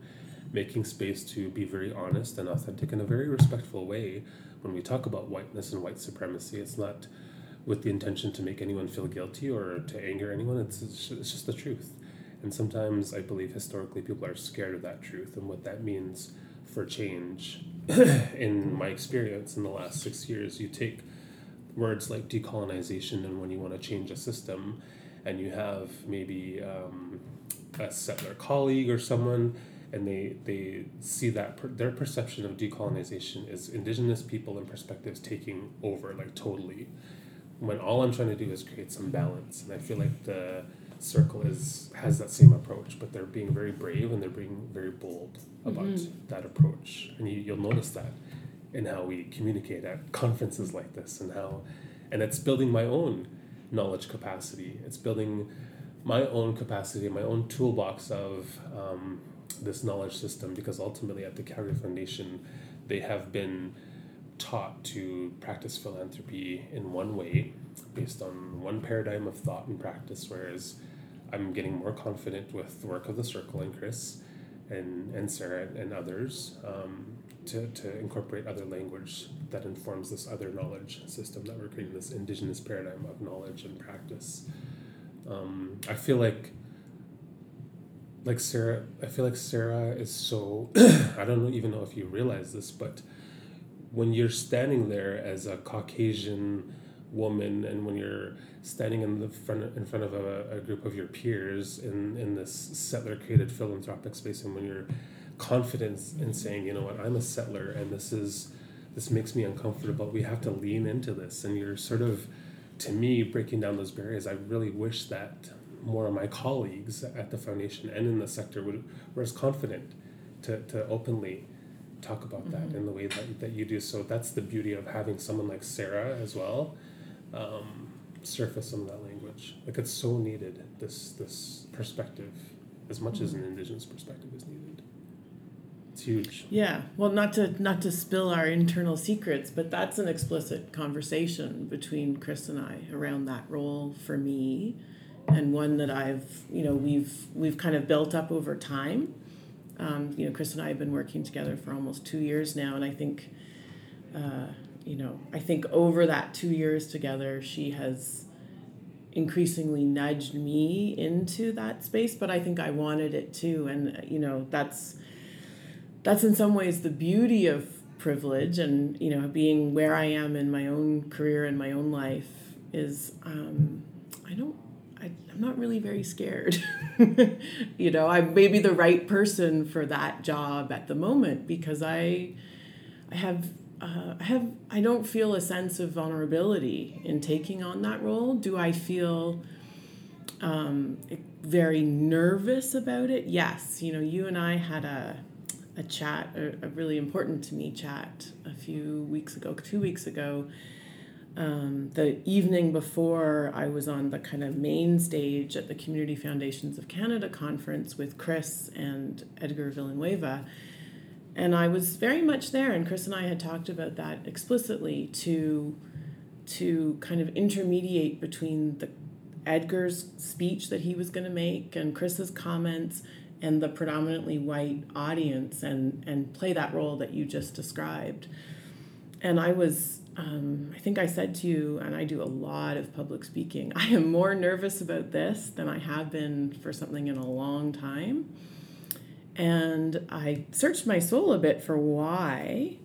S5: making space to be very honest and authentic in a very respectful way. When we talk about whiteness and white supremacy, it's not with the intention to make anyone feel guilty or to anger anyone. It's, it's just the truth. And sometimes I believe historically people are scared of that truth and what that means for change. in my experience in the last six years, you take words like decolonization and when you want to change a system and you have maybe um, a settler colleague or someone and they they see that per, their perception of decolonization is indigenous people and perspectives taking over like totally when all i'm trying to do is create some balance and i feel like the circle is has that same approach but they're being very brave and they're being very bold about mm-hmm. that approach and you, you'll notice that in how we communicate at conferences like this and how and it's building my own knowledge capacity. It's building my own capacity my own toolbox of um, this knowledge system because ultimately at the calgary foundation they have been taught to practice philanthropy in one way based on one paradigm of thought and practice whereas i'm getting more confident with the work of the circle and chris and, and sarah and others. Um, to, to incorporate other language that informs this other knowledge system that we're creating this indigenous paradigm of knowledge and practice. Um, i feel like like sarah i feel like sarah is so i don't even know if you realize this but when you're standing there as a Caucasian woman and when you're standing in the front in front of a, a group of your peers in, in this settler created philanthropic space and when you're confident in saying, you know what, I'm a settler and this is this makes me uncomfortable. We have to lean into this and you're sort of to me breaking down those barriers. I really wish that more of my colleagues at the foundation and in the sector would were as confident to, to openly talk about that mm-hmm. in the way that, that you do. So that's the beauty of having someone like Sarah as well um, surface some of that language. Like it's so needed. This this perspective, as much mm-hmm. as an mm-hmm. Indigenous perspective is needed. Huge.
S4: Yeah. Well, not to not to spill our internal secrets, but that's an explicit conversation between Chris and I around that role for me, and one that I've you know we've we've kind of built up over time um, you know, Chris and I have been working together for almost two years now, and I think, uh, you know, I think over that two years together, she has increasingly nudged me into that space. But I think I wanted it too, and you know, that's that's in some ways the beauty of privilege, and you know, being where I am in my own career and my own life is um, I don't I, I'm not really very scared. you know, I may be the right person for that job at the moment because I, I have, uh, I have, I don't feel a sense of vulnerability in taking on that role. Do I feel um, very nervous about it? Yes. You know, you and I had a, a chat, a, a really important to me chat a few weeks ago, two weeks ago um, the evening before I was on the kind of main stage at the Community Foundations of Canada conference with Chris and Edgar Villanueva. And I was very much there, and Chris and I had talked about that explicitly to, to kind of intermediate between the Edgar's speech that he was going to make and Chris's comments and the predominantly white audience and, and play that role that you just described. And I was um, I think I said to you, and I do a lot of public speaking, I am more nervous about this than I have been for something in a long time. And I searched my soul a bit for why.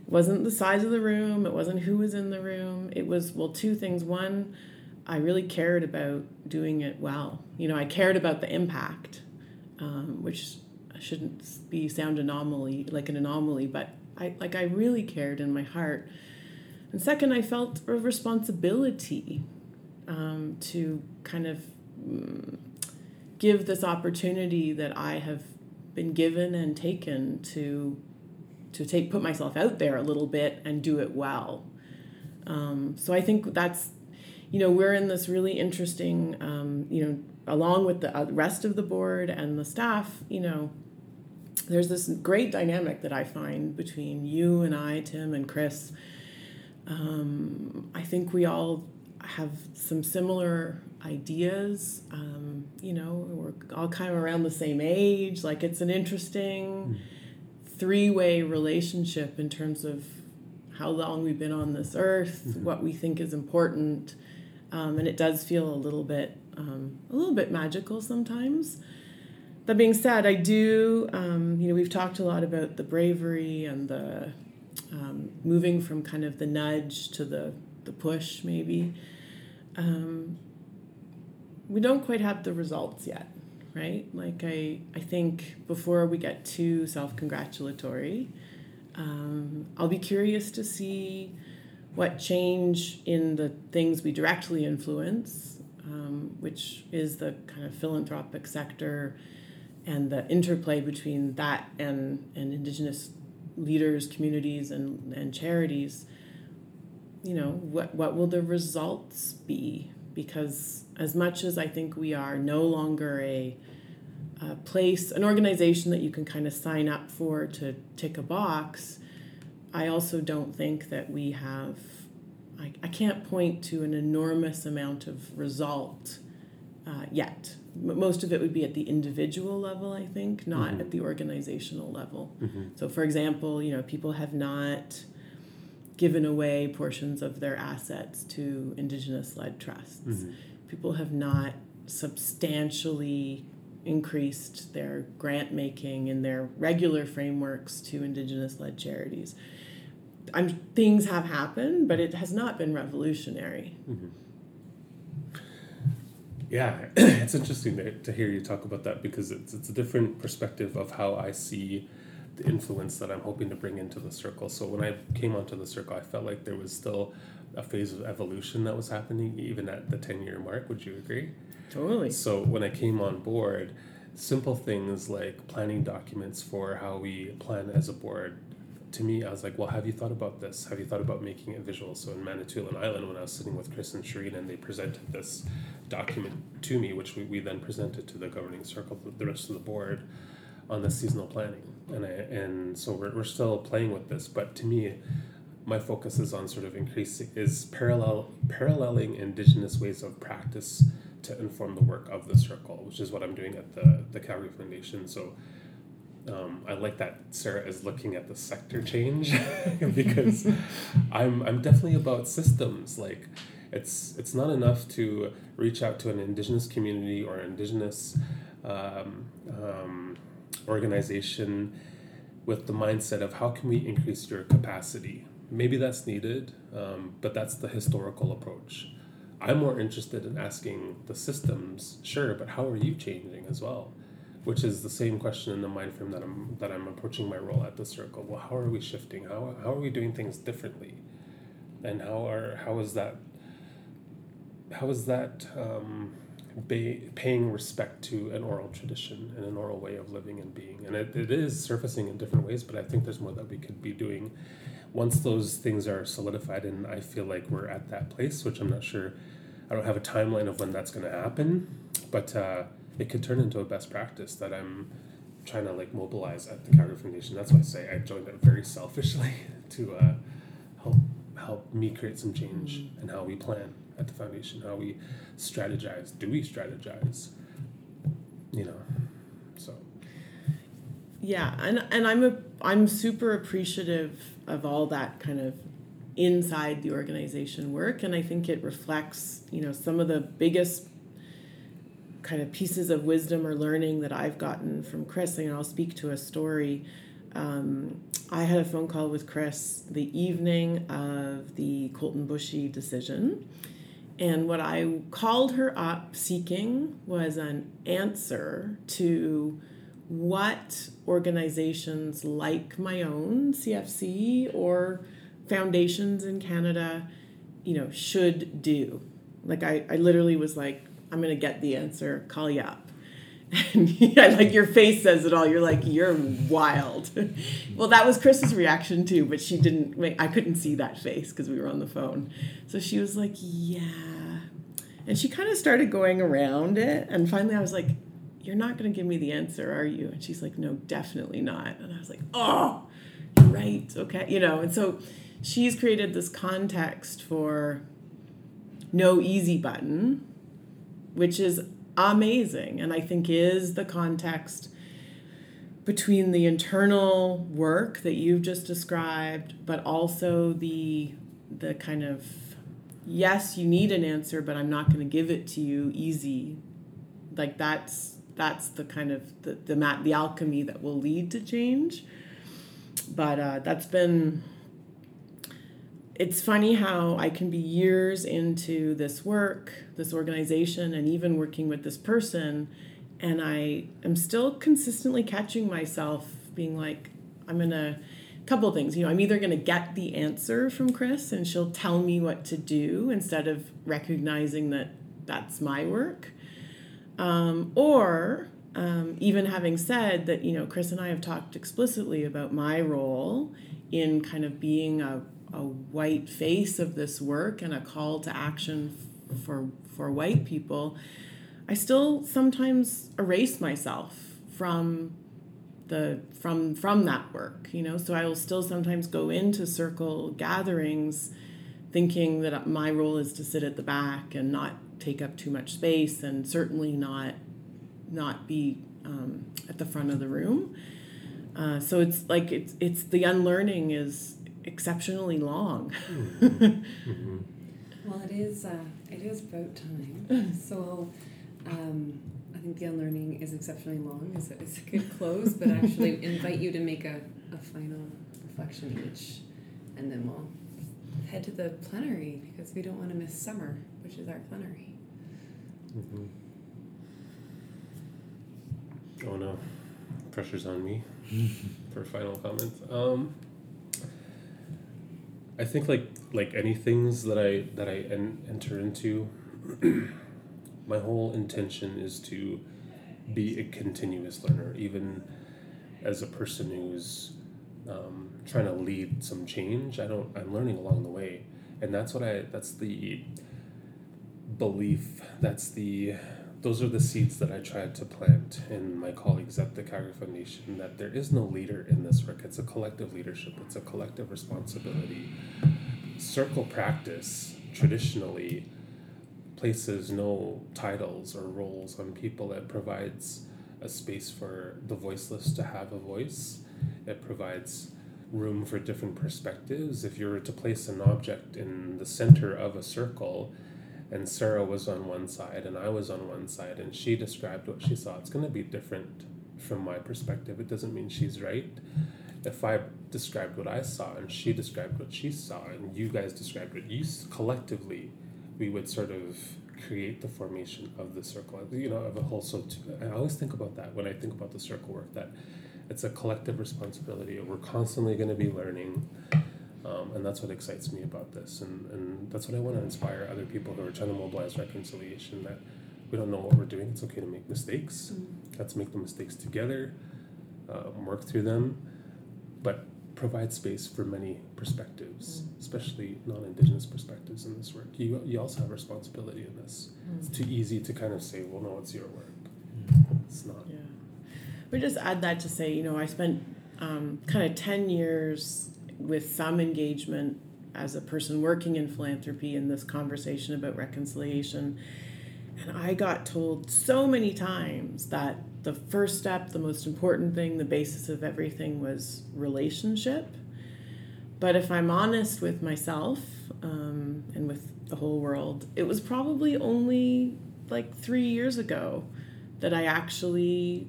S4: It wasn't the size of the room, it wasn't who was in the room. It was, well, two things. One, I really cared about doing it well. You know, I cared about the impact, um, which shouldn't be sound anomaly like an anomaly, but I like I really cared in my heart and second, I felt a responsibility um, to kind of um, give this opportunity that I have been given and taken to to take put myself out there a little bit and do it well. Um, so I think that's you know we're in this really interesting um, you know along with the uh, rest of the board and the staff you know there's this great dynamic that I find between you and I, Tim and Chris. Um, I think we all have some similar ideas. Um, you know, we're all kind of around the same age. Like it's an interesting three way relationship in terms of how long we've been on this earth, mm-hmm. what we think is important. Um, and it does feel a little bit um, a little bit magical sometimes. That being said, I do, um, you know, we've talked a lot about the bravery and the um, moving from kind of the nudge to the, the push, maybe. Um, we don't quite have the results yet, right? Like, I, I think before we get too self congratulatory, um, I'll be curious to see what change in the things we directly influence, um, which is the kind of philanthropic sector and the interplay between that and, and indigenous leaders, communities, and, and charities, you know, what, what will the results be? Because as much as I think we are no longer a, a place, an organization that you can kind of sign up for to tick a box, I also don't think that we have, I, I can't point to an enormous amount of result uh, yet most of it would be at the individual level i think not mm-hmm. at the organizational level mm-hmm. so for example you know people have not given away portions of their assets to indigenous led trusts mm-hmm. people have not substantially increased their grant making in their regular frameworks to indigenous led charities I'm, things have happened but it has not been revolutionary mm-hmm.
S5: Yeah, it's interesting to, to hear you talk about that because it's, it's a different perspective of how I see the influence that I'm hoping to bring into the circle. So when I came onto the circle, I felt like there was still a phase of evolution that was happening even at the 10 year mark. Would you agree?
S4: Totally.
S5: So when I came on board, simple things like planning documents for how we plan as a board to me, I was like, well, have you thought about this? Have you thought about making it visual? So in Manitoulin Island, when I was sitting with Chris and Shireen and they presented this document to me, which we, we then presented to the governing circle, the rest of the board, on the seasonal planning. And I, and so we're, we're still playing with this, but to me, my focus is on sort of increasing is parallel paralleling indigenous ways of practice to inform the work of the circle, which is what I'm doing at the the Calgary Foundation. So um, I like that Sarah is looking at the sector change because I'm I'm definitely about systems. Like it's it's not enough to reach out to an indigenous community or indigenous um, um, organization with the mindset of how can we increase your capacity. Maybe that's needed, um, but that's the historical approach. I'm more interested in asking the systems, sure, but how are you changing as well? Which is the same question in the mind frame that I'm that I'm approaching my role at the circle. Well, how are we shifting? How how are we doing things differently? And how are how is that how is that um, ba- paying respect to an oral tradition and an oral way of living and being? And it, it is surfacing in different ways, but I think there's more that we could be doing once those things are solidified. And I feel like we're at that place, which I'm not sure. I don't have a timeline of when that's going to happen, but. Uh, it could turn into a best practice that I'm trying to like mobilize at the Calgary Foundation. That's why I say I joined it very selfishly to uh, help help me create some change mm-hmm. how we plan at the foundation, how we strategize. Do we strategize? You know, so.
S4: Yeah, and and I'm a I'm super appreciative of all that kind of inside the organization work, and I think it reflects you know some of the biggest kind of pieces of wisdom or learning that I've gotten from Chris. And I'll speak to a story. Um, I had a phone call with Chris the evening of the Colton Boushie decision. And what I called her up seeking was an answer to what organizations like my own, CFC, or foundations in Canada, you know, should do. Like I, I literally was like, I'm gonna get the answer. Call you up. And yeah, like your face says it all. You're like, you're wild. well, that was Chris's reaction too, but she didn't. I couldn't see that face because we were on the phone. So she was like, yeah, and she kind of started going around it, and finally I was like, You're not going to give me the answer, are you? And she's like, No, definitely not. And I was like, Oh, you're right. Okay. You know, and so she's created this context for no easy button, which is amazing. And I think is the context between the internal work that you've just described, but also the the kind of yes, you need an answer, but I'm not going to give it to you easy. Like that's that's the kind of the the mat the alchemy that will lead to change. But uh, that's been. It's funny how I can be years into this work, this organization, and even working with this person, and I am still consistently catching myself being like, I'm gonna couple things. You know, I'm either to get the answer from Chris and she'll tell me what to do instead of recognizing that that's my work. Um, or um, even having said that, you know, Chris and I have talked explicitly about my role in kind of being a, a white face of this work and a call to action for, for white people, I still sometimes erase myself from the from from that work you know? So i will still sometimes go into circle gatherings thinking that my role is to sit at the back and not take up too much space and certainly not not be um, at the front of the room. Uh, so it's like it's it's the unlearning is exceptionally long
S5: Mm-hmm. mm-hmm.
S6: well it is uh, it is about time so um, I think the unlearning is exceptionally long. Is a, is a good close, but actually invite you to make a, a final reflection each, and then we'll head to the plenary because we don't want to miss summer, which is our plenary.
S5: Mm-hmm. Oh no, pressure's on me for final comments. Um, I think like like any things that I that I en- enter into. my whole intention is to be a continuous learner, even as a person who's um, trying to lead some change. I don't. I'm learning along the way, and that's what I. That's the belief. That's the. Those are the seeds that I tried to plant in my colleagues at the Calgary Foundation. That there is no leader in this work. It's a collective leadership. It's a collective responsibility. Circle practice traditionally places no titles or roles on people. It provides a space for the voiceless to have a voice. It provides room for different perspectives. If you were to place an object in the center of a circle, and Sarah was on one side and I was on one side, and she described what she saw, it's going to be different from my perspective. It doesn't mean she's right. If I described what I saw and she described what she saw, and you guys described what you collectively we would sort of create the formation of the circle, you know, of a whole. So to, I always think about that when I think about the circle work, that it's a collective responsibility. We're constantly going to be learning. Um, and that's what excites me about this. And, and that's what I want to inspire other people who are trying to mobilize reconciliation that we don't know what we're doing. It's okay to make mistakes. Mm-hmm. Let's make the mistakes together, uh, work through them. But provide space for many perspectives, mm. especially non-indigenous perspectives in this work. You you also have responsibility in this. Mm. It's too easy to kind of say, well, no, it's your work. Mm. It's not.
S4: Yeah. We just add that to say, you know, I spent um, kind of ten years with some engagement as a person working in philanthropy in this conversation about reconciliation. And I got told so many times that the first step, the most important thing, the basis of everything was relationship. But if I'm honest with myself um, and with the whole world, it was probably only like three years ago that I actually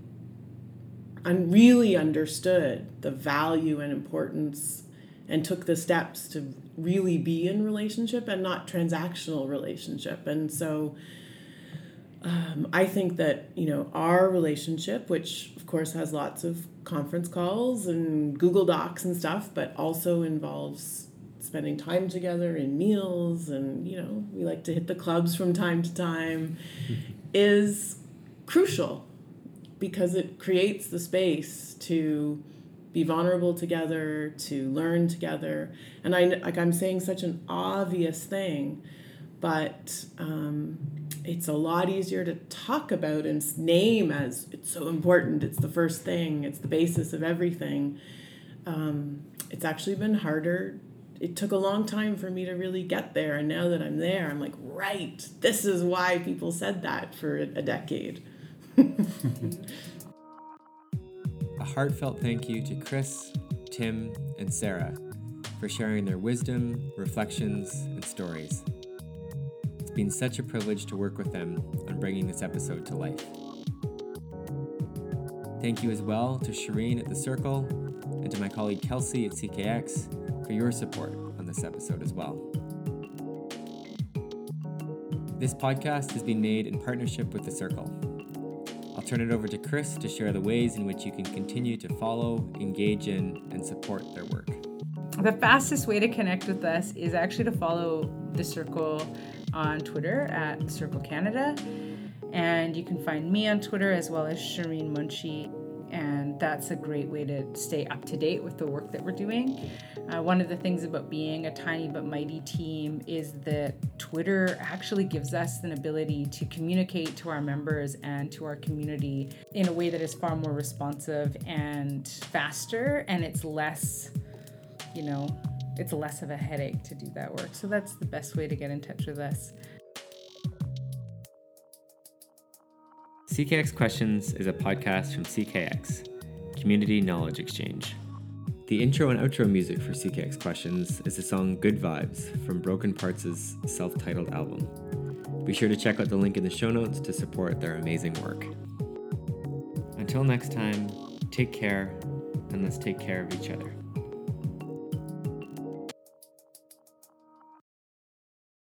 S4: and really understood the value and importance and took the steps to really be in relationship and not transactional relationship. And so um, I think that you know our relationship, which of course has lots of conference calls and Google Docs and stuff, but also involves spending time together in meals and you know we like to hit the clubs from time to time, is crucial because it creates the space to be vulnerable together, to learn together, and I like I'm saying such an obvious thing, but. Um, it's a lot easier to talk about and name as it's so important. It's the first thing. It's the basis of everything. Um, it's actually been harder. It took a long time for me to really get there, and now that I'm there, I'm like, right. This is why people said that for a, a decade.
S1: heartfelt thank you to Chris, Tim, and Sarah for sharing their wisdom, reflections, and stories. It's been such a privilege to work with them on bringing this episode to life. Thank you as well to Shireen at The Circle and to my colleague Kelsey at CKX for your support on this episode as well. This podcast has been made in partnership with The Circle. Turn it over to Chris to share the ways in which you can continue to follow, engage in, and support their work.
S2: The fastest way to connect with us is actually to follow The Circle on Twitter at Circle Canada. And you can find me on Twitter as well as Shireen Munshi and that's a great way to stay up to date with the work that we're doing. Uh, one of the things about being a tiny but mighty team is that Twitter actually gives us an ability to communicate to our members and to our community in a way that is far more responsive and faster, and it's less, you know, it's less of a headache to do that work. So that's the best way to get in touch with us.
S1: CKX Questions is a podcast from CKX, Community Knowledge Exchange. The intro and outro music for CKX Questions is the song Good Vibes from Broken Parts' self titled album. Be sure to check out the link in the show notes to support their amazing work. Until next time, take care and let's take care of each other.